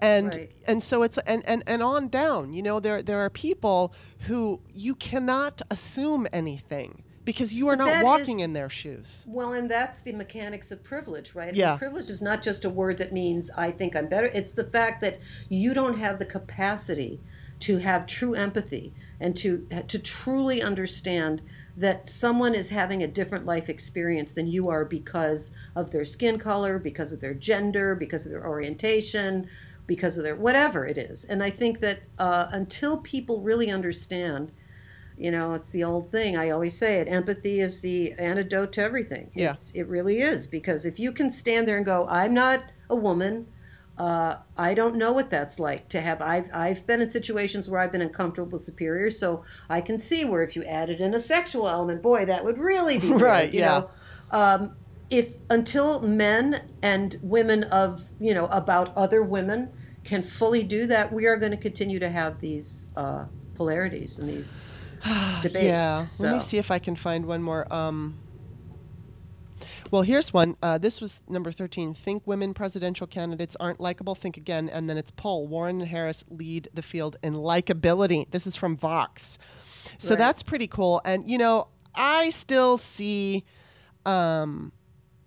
And
Right.
and so it's and, and and on down you know there there are people who you cannot assume anything because you are
But
not walking
is-
in their shoes
Well, and that's the mechanics of privilege, right? And
Yeah.
privilege is not just a word that means I think I'm better. It's the fact that you don't have the capacity to have true empathy and to to truly understand that someone is having a different life experience than you are because of their skin color, because of their gender, because of their orientation, because of their whatever it is. And I think that uh, until people really understand you know, it's the old thing. I always say it. Empathy is the antidote to everything.
Yeah.
It really is. Because if you can stand there and go, I'm not a woman, uh, I don't know what that's like to have. I've, I've been in situations where I've been uncomfortable with superiors, so I can see where if you added in a sexual element, boy, that would really be
Right,
You
yeah.
know? Um, if until men and women of, you know, about other women can fully do that, we are going to continue to have these uh, polarities and these debates.
yeah let me see if i can find one more um well here's one uh, this was number 13 think women presidential candidates aren't likable think again and then it's poll warren and harris lead the field in likability this is from vox so
Right.
that's pretty cool and you know i still see um,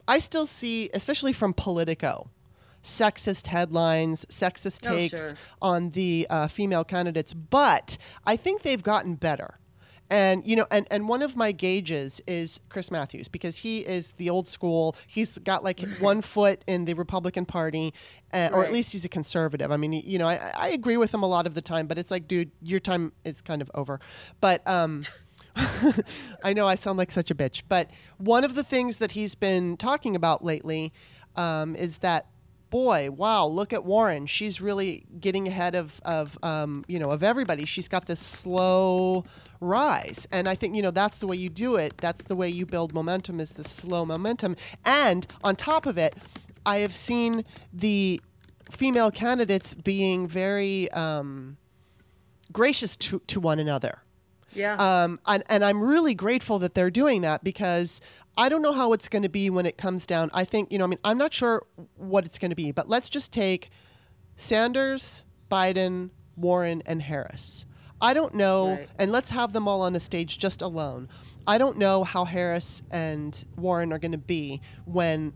I still see, especially from Politico, sexist headlines, sexist
Oh,
takes
sure.
on the uh, female candidates. But I think they've gotten better. And you know, and, and one of my gauges is Chris Matthews because he is the old school. He's got like one foot in the Republican Party, uh, or at least he's a conservative. I mean, you know, I, I agree with him a lot of the time, but it's like, dude, your time is kind of over. But um, I know I sound like such a bitch, but one of the things that he's been talking about lately um, is that boy, wow, look at Warren. She's really getting ahead of of um, you know of everybody. She's got this slow rise, and I think you know that's the way you do it. That's the way you build momentum is the slow momentum. And on top of it, I have seen the female candidates being very um, gracious to, to one another.
Yeah.
Um, and, and I'm really grateful that they're doing that because I don't know how it's going to be when it comes down. I think, you know, I mean, I'm not sure what it's going to be, but let's just take Sanders, Biden, Warren, and Harris. I don't know,
Right.
and let's have them all on a stage just alone. I don't know how Harris and Warren are going to be when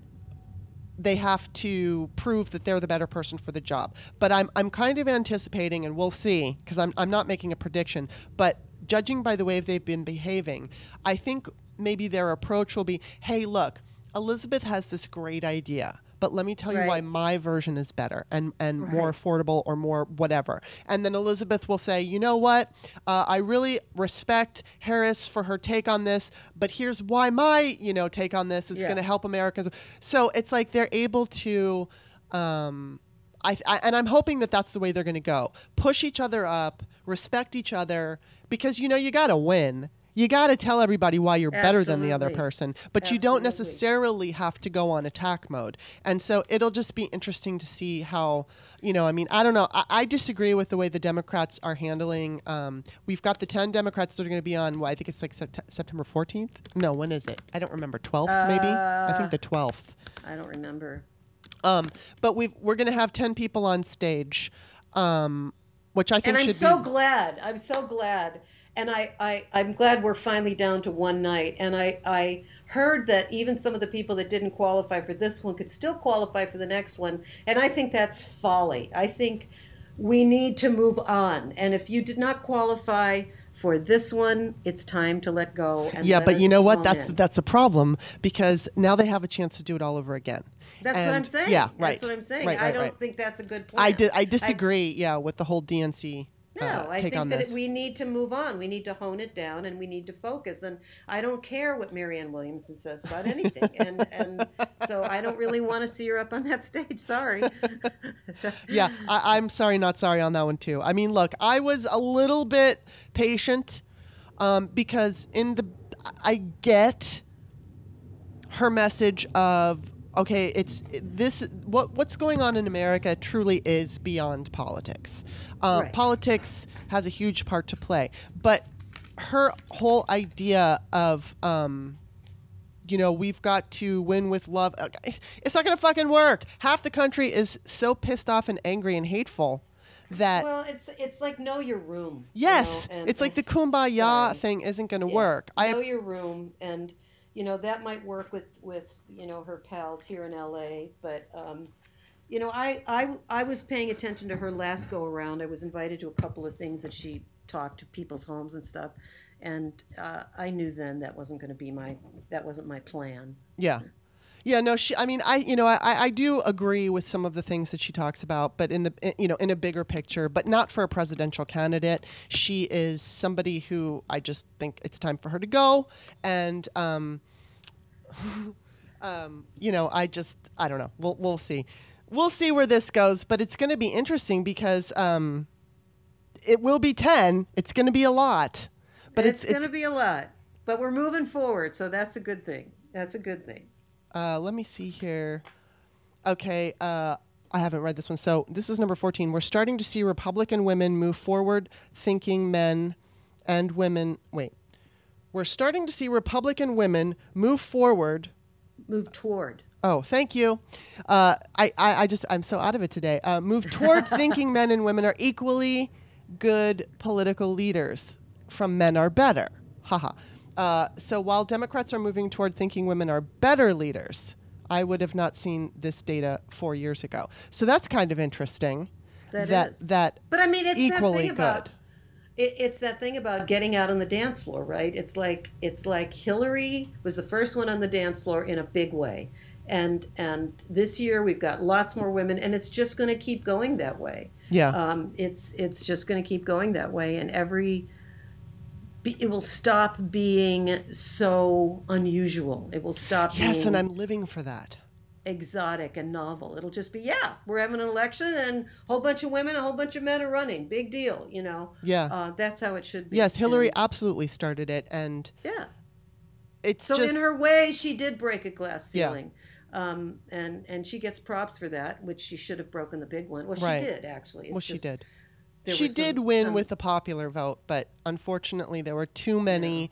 they have to prove that they're the better person for the job. But I'm, I'm kind of anticipating, and we'll see, because I'm, I'm not making a prediction, but judging by the way they've been behaving, I think maybe their approach will be hey, look, Elizabeth has this great idea. But let me tell you why my version is better and, and more affordable or more whatever. And then Elizabeth will say, you know what? Uh, I really respect Harris for her take on this, but here's why my you know take on this is
Yeah.
going to help Americans. So it's like they're able to. Um, I, I, and I'm hoping that that's the way they're going to go. Push each other up, respect each other, because you know you got to win. You got to tell everybody why you're better than the other person, but you don't necessarily have to go on attack mode. And so it'll just be interesting to see how, you know, I mean, I don't know. I, I disagree with the way the Democrats are handling. Um, we've got the 10 Democrats that are going to be on, well, I think it's like Sept- September 14th. No, when is it? I don't remember. 12th, maybe? I think the 12th.
I don't remember.
Um, but we've, we're going to have 10 people on stage, um, which I think
and I'm so
be.
glad. I'm so glad. And I, I, I'm glad we're finally down to one night. And I, I heard that even some of the people that didn't qualify for this one could still qualify for the next one. And I think that's folly. I think we need to move on. And if you did not qualify for this one, it's time to let go. And
yeah,
let
but you know what? That's
in.
that's the problem because now they have a chance to do it all over again.
That's what I'm saying.
Yeah, right.
That's what I'm saying.
Right,
I don't
right.
think that's a good plan.
I did. I disagree. yeah, with the whole DNC
No,
uh,
I think that it, we need to move on. We need to hone it down, and we need to focus. And I don't care what Marianne Williamson says about anything, and and so I don't really want to see her up on that stage. Sorry. So-
yeah, I, I'm sorry, not sorry on that one too. I mean, look, I was a little bit patient um, because in the I get her message of okay, it's this what what's going on in America truly is beyond politics. Uh,
Right.
Politics has a huge part to play, but her whole idea of um, you know, we've got to win with love. uh, It's not going to fucking work. Half the country is so pissed off and angry and hateful that
well, it's it's like know your room. you
yes,
know, and-
it's like the kumbaya
sorry.
thing isn't going to
Yeah.
work.
know
I know
your room, and you know that might work with with you know her pals here in L.A. But um, you know, I, I I was paying attention to her last go around. I was invited to a couple of things that she talked to people's homes and stuff, and uh, I knew then that wasn't going to be my that wasn't my plan.
yeah. Yeah, no, she. I mean, I, you know, I, I do agree with some of the things that she talks about, but in the, in- you know, in a bigger picture, but not for a presidential candidate. She is somebody who I just think it's time for her to go, and, um, um, you know, I just, I don't know. We'll, we'll see, we'll see where this goes, but it's going to be interesting because, um, it will be ten. It's going to be a lot, but
it's,
it's,
going to be a lot, but we're moving forward, so that's a good thing. That's a good thing.
Uh, let me see here. Okay, uh, I haven't read this one. So this is number 14. We're starting to see Republican women move forward, thinking men and women. Wait. We're starting to see Republican women move forward.
Move toward.
Oh, thank you. Uh, I, I, I just, I'm so out of it today. Uh, move toward thinking men and women are equally good political leaders from men are better. Haha. Uh, so while Democrats are moving toward thinking women are better leaders, I would have not seen this data four years ago. So that's kind of interesting.
That
that
is.
that
But I mean, it's
equally
that about
good.
it, it's that thing about getting out on the dance floor, right? It's like it's like Hillary was the first one on the dance floor in a big way, and and this year we've got lots more women, and it's just going to keep going that way.
Yeah.
Um, it's it's just going to keep going that way, and every be- it will stop being so unusual. It will stop
yes,
being
and I'm living for that.
exotic and novel. It'll just be, yeah, we're having an election and a whole bunch of women, a whole bunch of men are running. Big deal, you know.
Yeah.
Uh, that's how it should be.
Yes, Hillary
And-
absolutely started it, and
yeah.
it's
So
just
in her way, she did break a glass
Yeah.
ceiling. Um, and and she gets props for that, which she should have broken the big one. Well,
Right.
she did actually.
well,
It's
she did.
There
She did win
some-
with the popular vote, but unfortunately, there were too many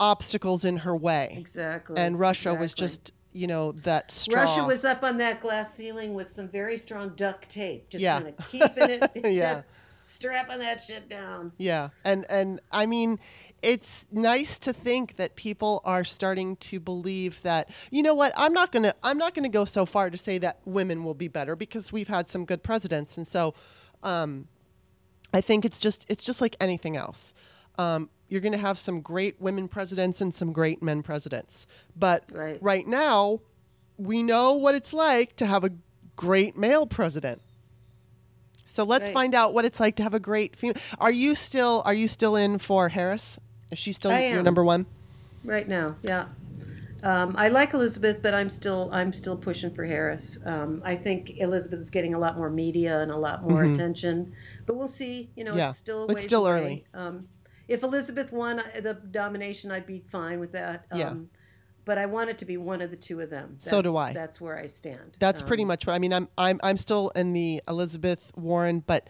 obstacles in her way.
exactly.
And Russia was just, you know, that straw.
Russia was up on that glass ceiling with some very strong duct tape, just
Yeah.
kind of keeping it.
Yeah.
just- strapping that shit down.
Yeah, and and I mean, it's nice to think that people are starting to believe that you know what I'm not gonna I'm not gonna go so far to say that women will be better because we've had some good presidents, and so um, I think it's just it's just like anything else. Um, you're going to have some great women presidents and some great men presidents, but
Right.
right now we know what it's like to have a great male president. So let's
Right.
find out what it's like to have a great female. Are you still are you still in for Harris? Is she still your number one?
Right now, yeah. Um, I like Elizabeth, but I'm still I'm still pushing for Harris. Um, I think Elizabeth is getting a lot more media and a lot more attention, but we'll see. You know,
Mm-hmm. Yeah.
it's still a
It's still
away.
early.
Um, if Elizabeth won uh, the nomination, I'd be fine with that. Um,
Yeah.
But I want it to be one of the two of them.
So do I.
That's where I stand.
That's
Um,
pretty much what I mean. I'm I'm I'm still in the Elizabeth Warren, but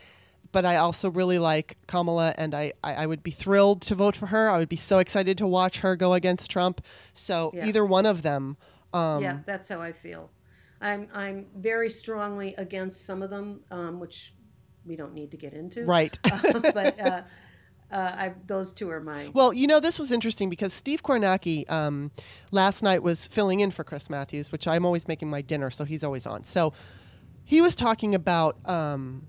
but I also really like Kamala, and I, I, I would be thrilled to vote for her. I would be so excited to watch her go against Trump. So
Yeah.
either one of them. Um,
yeah, that's how I feel. I'm I'm very strongly against some of them, um, which we don't need to get into.
Right.
but uh, uh, I, those two are mine.
Well, you know, this was interesting because Steve Kornacki um, last night was filling in for Chris Matthews, which I'm always making my dinner, so he's always on. So he was talking about um,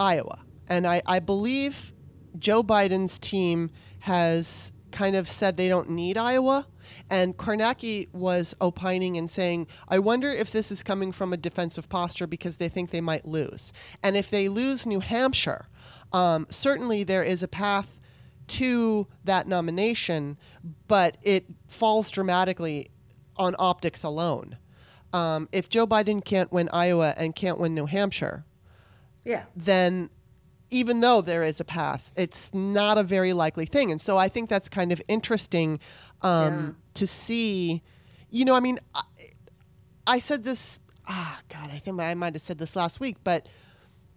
Iowa, and I, I believe Joe Biden's team has kind of said they don't need Iowa. And Kornacki was opining and saying, I wonder if this is coming from a defensive posture because they think they might lose. And if they lose New Hampshire, um, certainly there is a path to that nomination, but it falls dramatically on optics alone. Um, if Joe Biden can't win Iowa and can't win New Hampshire,
yeah.
then even though there is a path, it's not a very likely thing. And so I think that's kind of interesting um, to see. You know, I mean, I, I said this, ah, God, I think I might have said this last week, but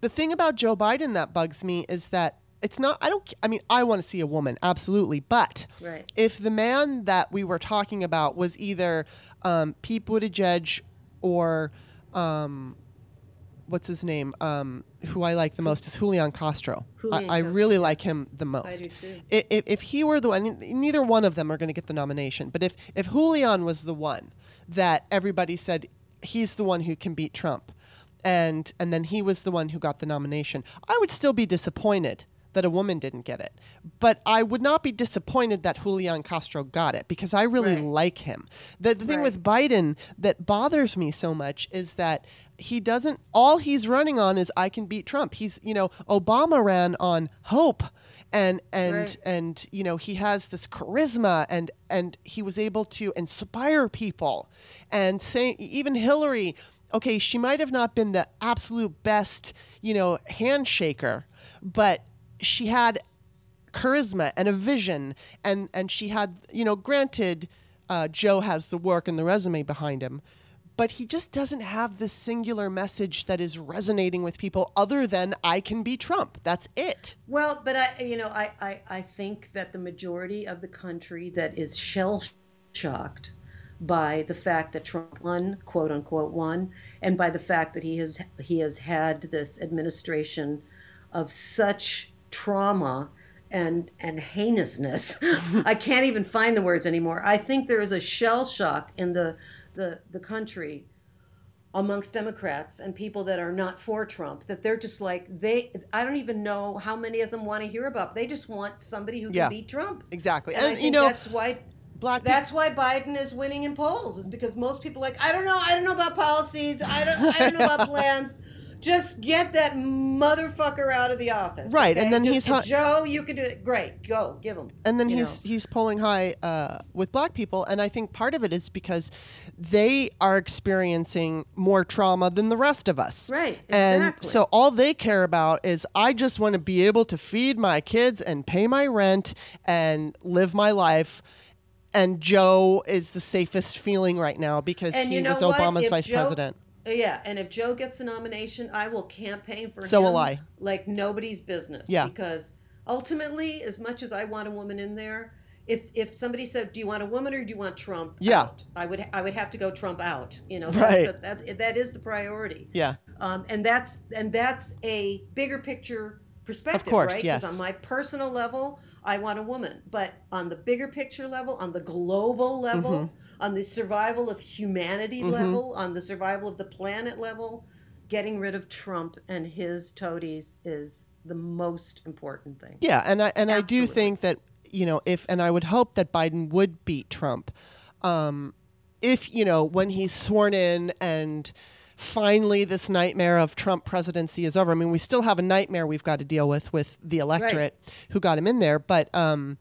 the thing about Joe Biden that bugs me is that it's not, I don't, I mean, I want to see a woman, absolutely. But
Right.
if the man that we were talking about was either um, Pete Buttigieg or, um, what's his name, um, who I like the most is Julian Castro.
Julian
I, I
Castro,
really like him the most.
I do too.
I- If, if he were the one, neither one of them are going to get the nomination. But if, if Julian was the one that everybody said he's the one who can beat Trump, and and then he was the one who got the nomination, I would still be disappointed that a woman didn't get it. But I would not be disappointed that Julian Castro got it because I really
Right.
like him. The, the thing
Right.
with Biden that bothers me so much is that he doesn't all he's running on is I can beat Trump. He's, you know, Obama ran on hope and and
Right.
and you know, he has this charisma and and he was able to inspire people. And say even Hillary, okay, she might have not been the absolute best, you know, handshaker, but she had charisma and a vision and and she had you know granted uh, joe has the work and the resume behind him but he just doesn't have this singular message that is resonating with people other than i can be trump that's it
Well, but I, you know, I, I, I think that the majority of the country that is shell shocked by the fact that Trump won, quote unquote, won, and by the fact that he has he has had this administration of such trauma and and heinousness. I can't even find the words anymore. I think there is a shell shock in the the the country amongst Democrats and people that are not for Trump that they're just like they I don't even know how many of them want to hear about. They just want somebody who can
Yeah.
beat Trump.
exactly
And,
and you know
that's why
black people
that's why Biden is winning in polls is because most people are like I don't know, I don't know about policies, I don't I don't know about plans. Just get that motherfucker out of the office.
Right, and then
Just-
he's hot-
Joe, you can do it. Great, go, give him.
and then he's
know.
he's polling high uh, with black people, and I think part of it is because they are experiencing more trauma than the rest of us.
Right,
And
exactly.
so all they care about is I just want to be able to feed my kids and pay my rent and live my life. And Joe is the safest feeling right now because
And
he
you know
was? Obama's vice
Joe-
president.
Yeah, and if Joe gets the nomination, I will campaign for
So
him So
will I.
like nobody's business.
Yeah.
Because ultimately, as much as I want a woman in there, if if somebody said, "Do you want a woman or do you want Trump?"
Yeah.
out," I would I would have to go Trump out. You know,
Right.
that's the, that's, that is the priority.
Yeah.
Um, and that's and that's a bigger picture perspective, of
course,
right?
yes.
on my personal level, I want a woman, but on the bigger picture level, on the global level,
Mm-hmm.
On the survival of humanity level, on the survival of the planet level, getting rid of Trump and his toadies is the most important thing.
Yeah, and I and I do think that you know if and I would hope that Biden would beat Trump, um, if you know when he's sworn in and finally this nightmare of Trump presidency is over. I mean, we still have a nightmare we've got to deal with with the electorate who got him in there, but um,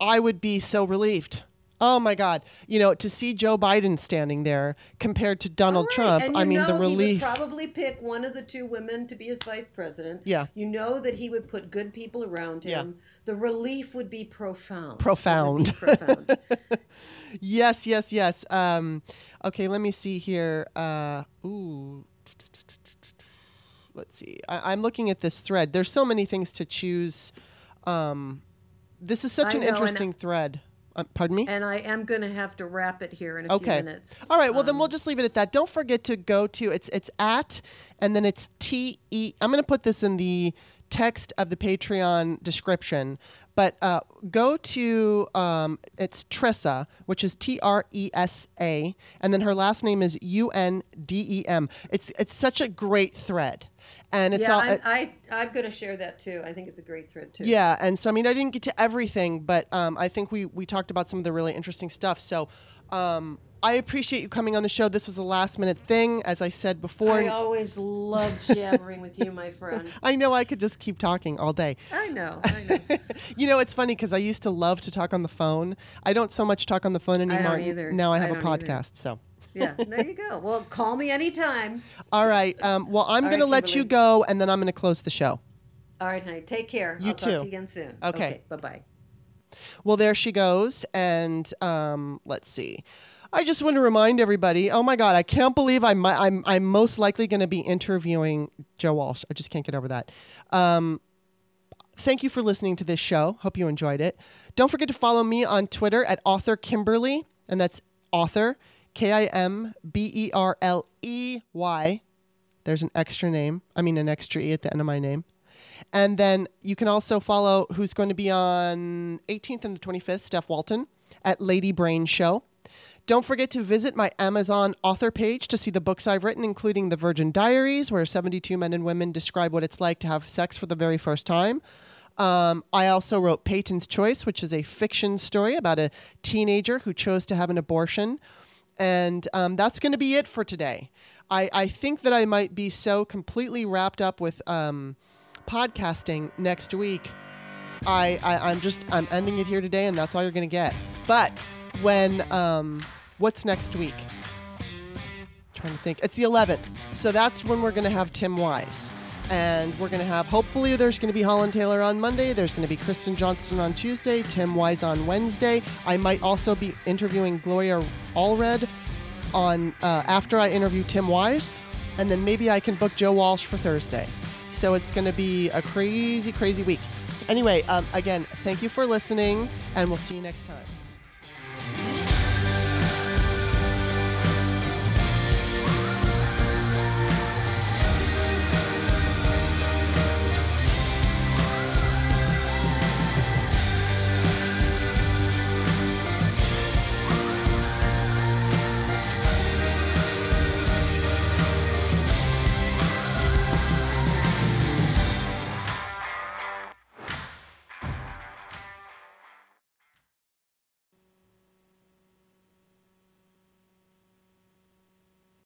I would be so relieved. Oh my God! You know, to see Joe Biden standing there compared to Donald
Right,
Trump,
and
I mean, the relief.
He would probably pick one of the two women to be his vice president.
Yeah.
You know that he would put good people around him. Yeah. The relief would be profound.
Profound.
be profound.
Yes, yes, yes. Um, okay, let me see here. Uh, ooh. Let's see. I, I'm looking at this thread. There's so many things to choose. Um, this is such
I
an
know,
interesting thread. Uh, pardon me?
and I am going to have to wrap it here in a
Okay.
few minutes.
All right. Well, then
Um,
we'll just leave it at that. Don't forget to go to it's it's at and then it's T E. I'm going to put this in the text of the Patreon description. But uh, go to um, it's Tresa, which is T R E S A, and then her last name is U N D E M. It's it's such a great thread, and it's
yeah,
all.
I'm, I, I'm going to share that too. I think it's a great thread too.
Yeah, and so I mean, I didn't get to everything, but um, I think we we talked about some of the really interesting stuff. So um, I appreciate you coming on the show. This was a last minute thing, as I said before.
I always love jabbering with you, my friend.
I know I could just keep talking all day.
I know. I know.
You know, it's funny because I used to love to talk on the phone. I don't so much talk on the phone anymore.
I don't either.
Now I
I
have a
don't either.
podcast. So,
Yeah, there you go. Well, call me anytime.
all right. Um, well, I'm going to let you go, and then I'm going to close the show.
All right, honey. Take care.
You
I'll talk
too.
to you again soon.
Okay.
Bye bye.
Well, there she goes. And um, let's see. I just want to remind everybody. Oh my God, I can't believe I'm I'm I'm most likely going to be interviewing Joe Walsh. I just can't get over that. Um, thank you for listening to this show. Hope you enjoyed it. Don't forget to follow me on Twitter at author Kimberly, and that's author K I M B E R L E Y. There's an extra name. I mean, an extra e at the end of my name. And then you can also follow who's going to be on 18th and the 25th, Steph Walton at Lady Brain Show. Don't forget to visit my Amazon author page to see the books I've written, including The Virgin Diaries, where 72 men and women describe what it's like to have sex for the very first time. Um, I also wrote Peyton's Choice, which is a fiction story about a teenager who chose to have an abortion. And um, that's going to be it for today. I, I think that I might be so completely wrapped up with um, podcasting next week. I, I I'm just I'm ending it here today, and that's all you're gonna get. But when um, what's next week? trying to think. It's the 11th, so that's when we're gonna have Tim Wise, and we're gonna have hopefully there's gonna be Holland Taylor on Monday. There's gonna be Kristen Johnston on Tuesday, Tim Wise on Wednesday. I might also be interviewing Gloria Allred on uh, after I interview Tim Wise, and then maybe I can book Joe Walsh for Thursday. So it's going to be a crazy, crazy week. Anyway, um, again, thank you for listening, and we'll see you next time.